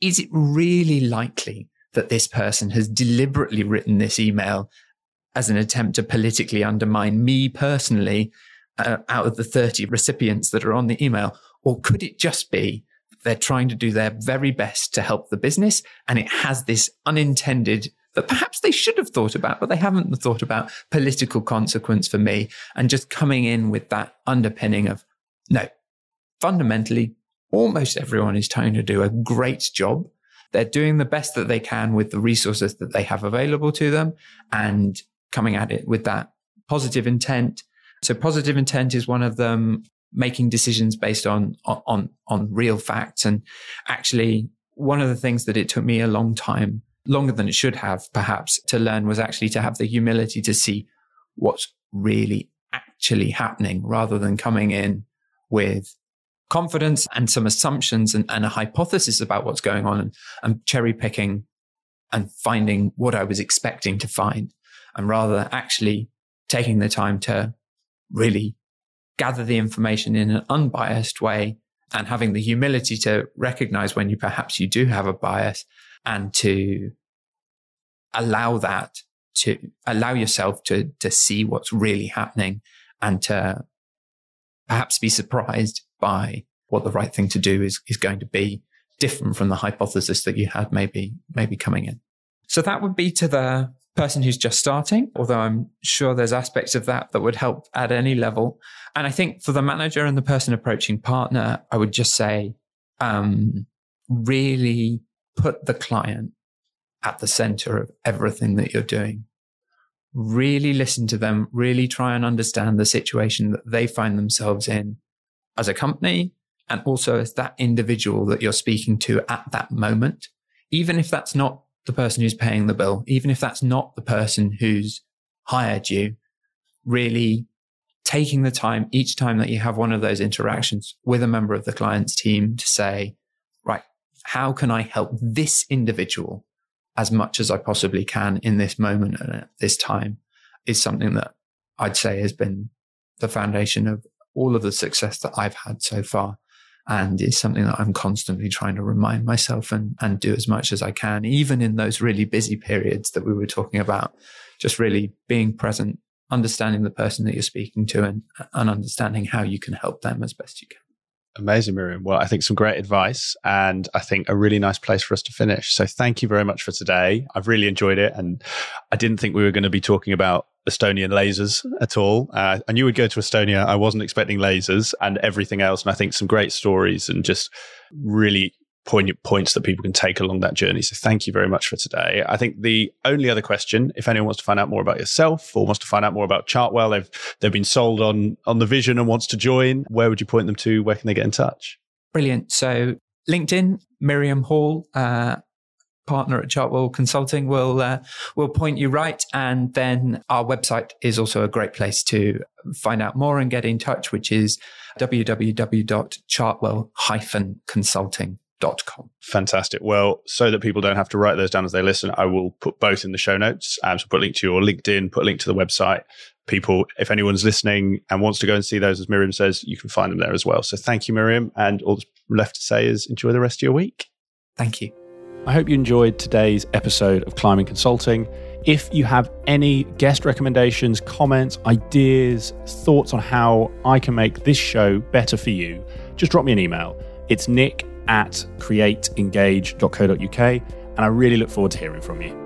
is it really likely that this person has deliberately written this email as an attempt to politically undermine me personally uh, out of the 30 recipients that are on the email? Or could it just be they're trying to do their very best to help the business and it has this unintended that perhaps they should have thought about, but they haven't thought about political consequence for me and just coming in with that underpinning of no, fundamentally, almost everyone is trying to do a great job. They're doing the best that they can with the resources that they have available to them and coming at it with that positive intent so positive intent is one of them. making decisions based on, on, on real facts. And actually, one of the things that it took me a long time, longer than it should have perhaps to learn was actually to have the humility to see what's really actually happening rather than coming in with confidence and some assumptions and, and a hypothesis about what's going on and, and cherry picking and finding what I was expecting to find and rather actually taking the time to really gather the information in an unbiased way and having the humility to recognize when you perhaps you do have a bias and to allow that to allow yourself to to see what's really happening and to perhaps be surprised by what the right thing to do is is going to be different from the hypothesis that you had maybe maybe coming in. So that would be to the person who's just starting, although I'm sure there's aspects of that that would help at any level. And I think for the manager and the person approaching partner, I would just say, um, really put the client at the center of everything that you're doing. Really listen to them, really try and understand the situation that they find themselves in as a company and also as that individual that you're speaking to at that moment. Even if that's not the person who's paying the bill, even if that's not the person who's hired you, really taking the time each time that you have one of those interactions with a member of the client's team to say, right, how can I help this individual as much as I possibly can in this moment and at this time? is something that I'd say has been the foundation of all of the success that I've had so far and it's something that I'm constantly trying to remind myself and, and do as much as I can, even in those really busy periods that we were talking about, just really being present, understanding the person that you're speaking to and, and understanding how you can help them as best you can. Amazing, Miriam. Well, I think some great advice and I think a really nice place for us to finish. So thank you very much for today. I've really enjoyed it. And I didn't think we were going to be talking about Estonian lasers at all. Uh, knew we'd go to Estonia. I wasn't expecting lasers and everything else. And I think some great stories and just really poignant points that people can take along that journey. So thank you very much for today. I think the only other question, if anyone wants to find out more about yourself or wants to find out more about Chartwell, they've they've been sold on on the vision and wants to join, where would you point them to? Where can they get in touch? Brilliant. So LinkedIn, Miriam Hall, uh, partner at Chartwell Consulting will uh, will point you right. And then our website is also a great place to find out more and get in touch, which is www.chartwell-consulting com. Fantastic. Well, so that people don't have to write those down as they listen, I will put both in the show notes. Um, so put a link to your LinkedIn, put a link to the website. People, if anyone's listening and wants to go and see those, as Miriam says, you can find them there as well. So thank you, Miriam. And all that's left to say is enjoy the rest of your week. Thank you. I hope you enjoyed today's episode of Climbing Consulting. If you have any guest recommendations, comments, ideas, thoughts on how I can make this show better for you, just drop me an email. It's nick at createengage.co.uk, and I really look forward to hearing from you.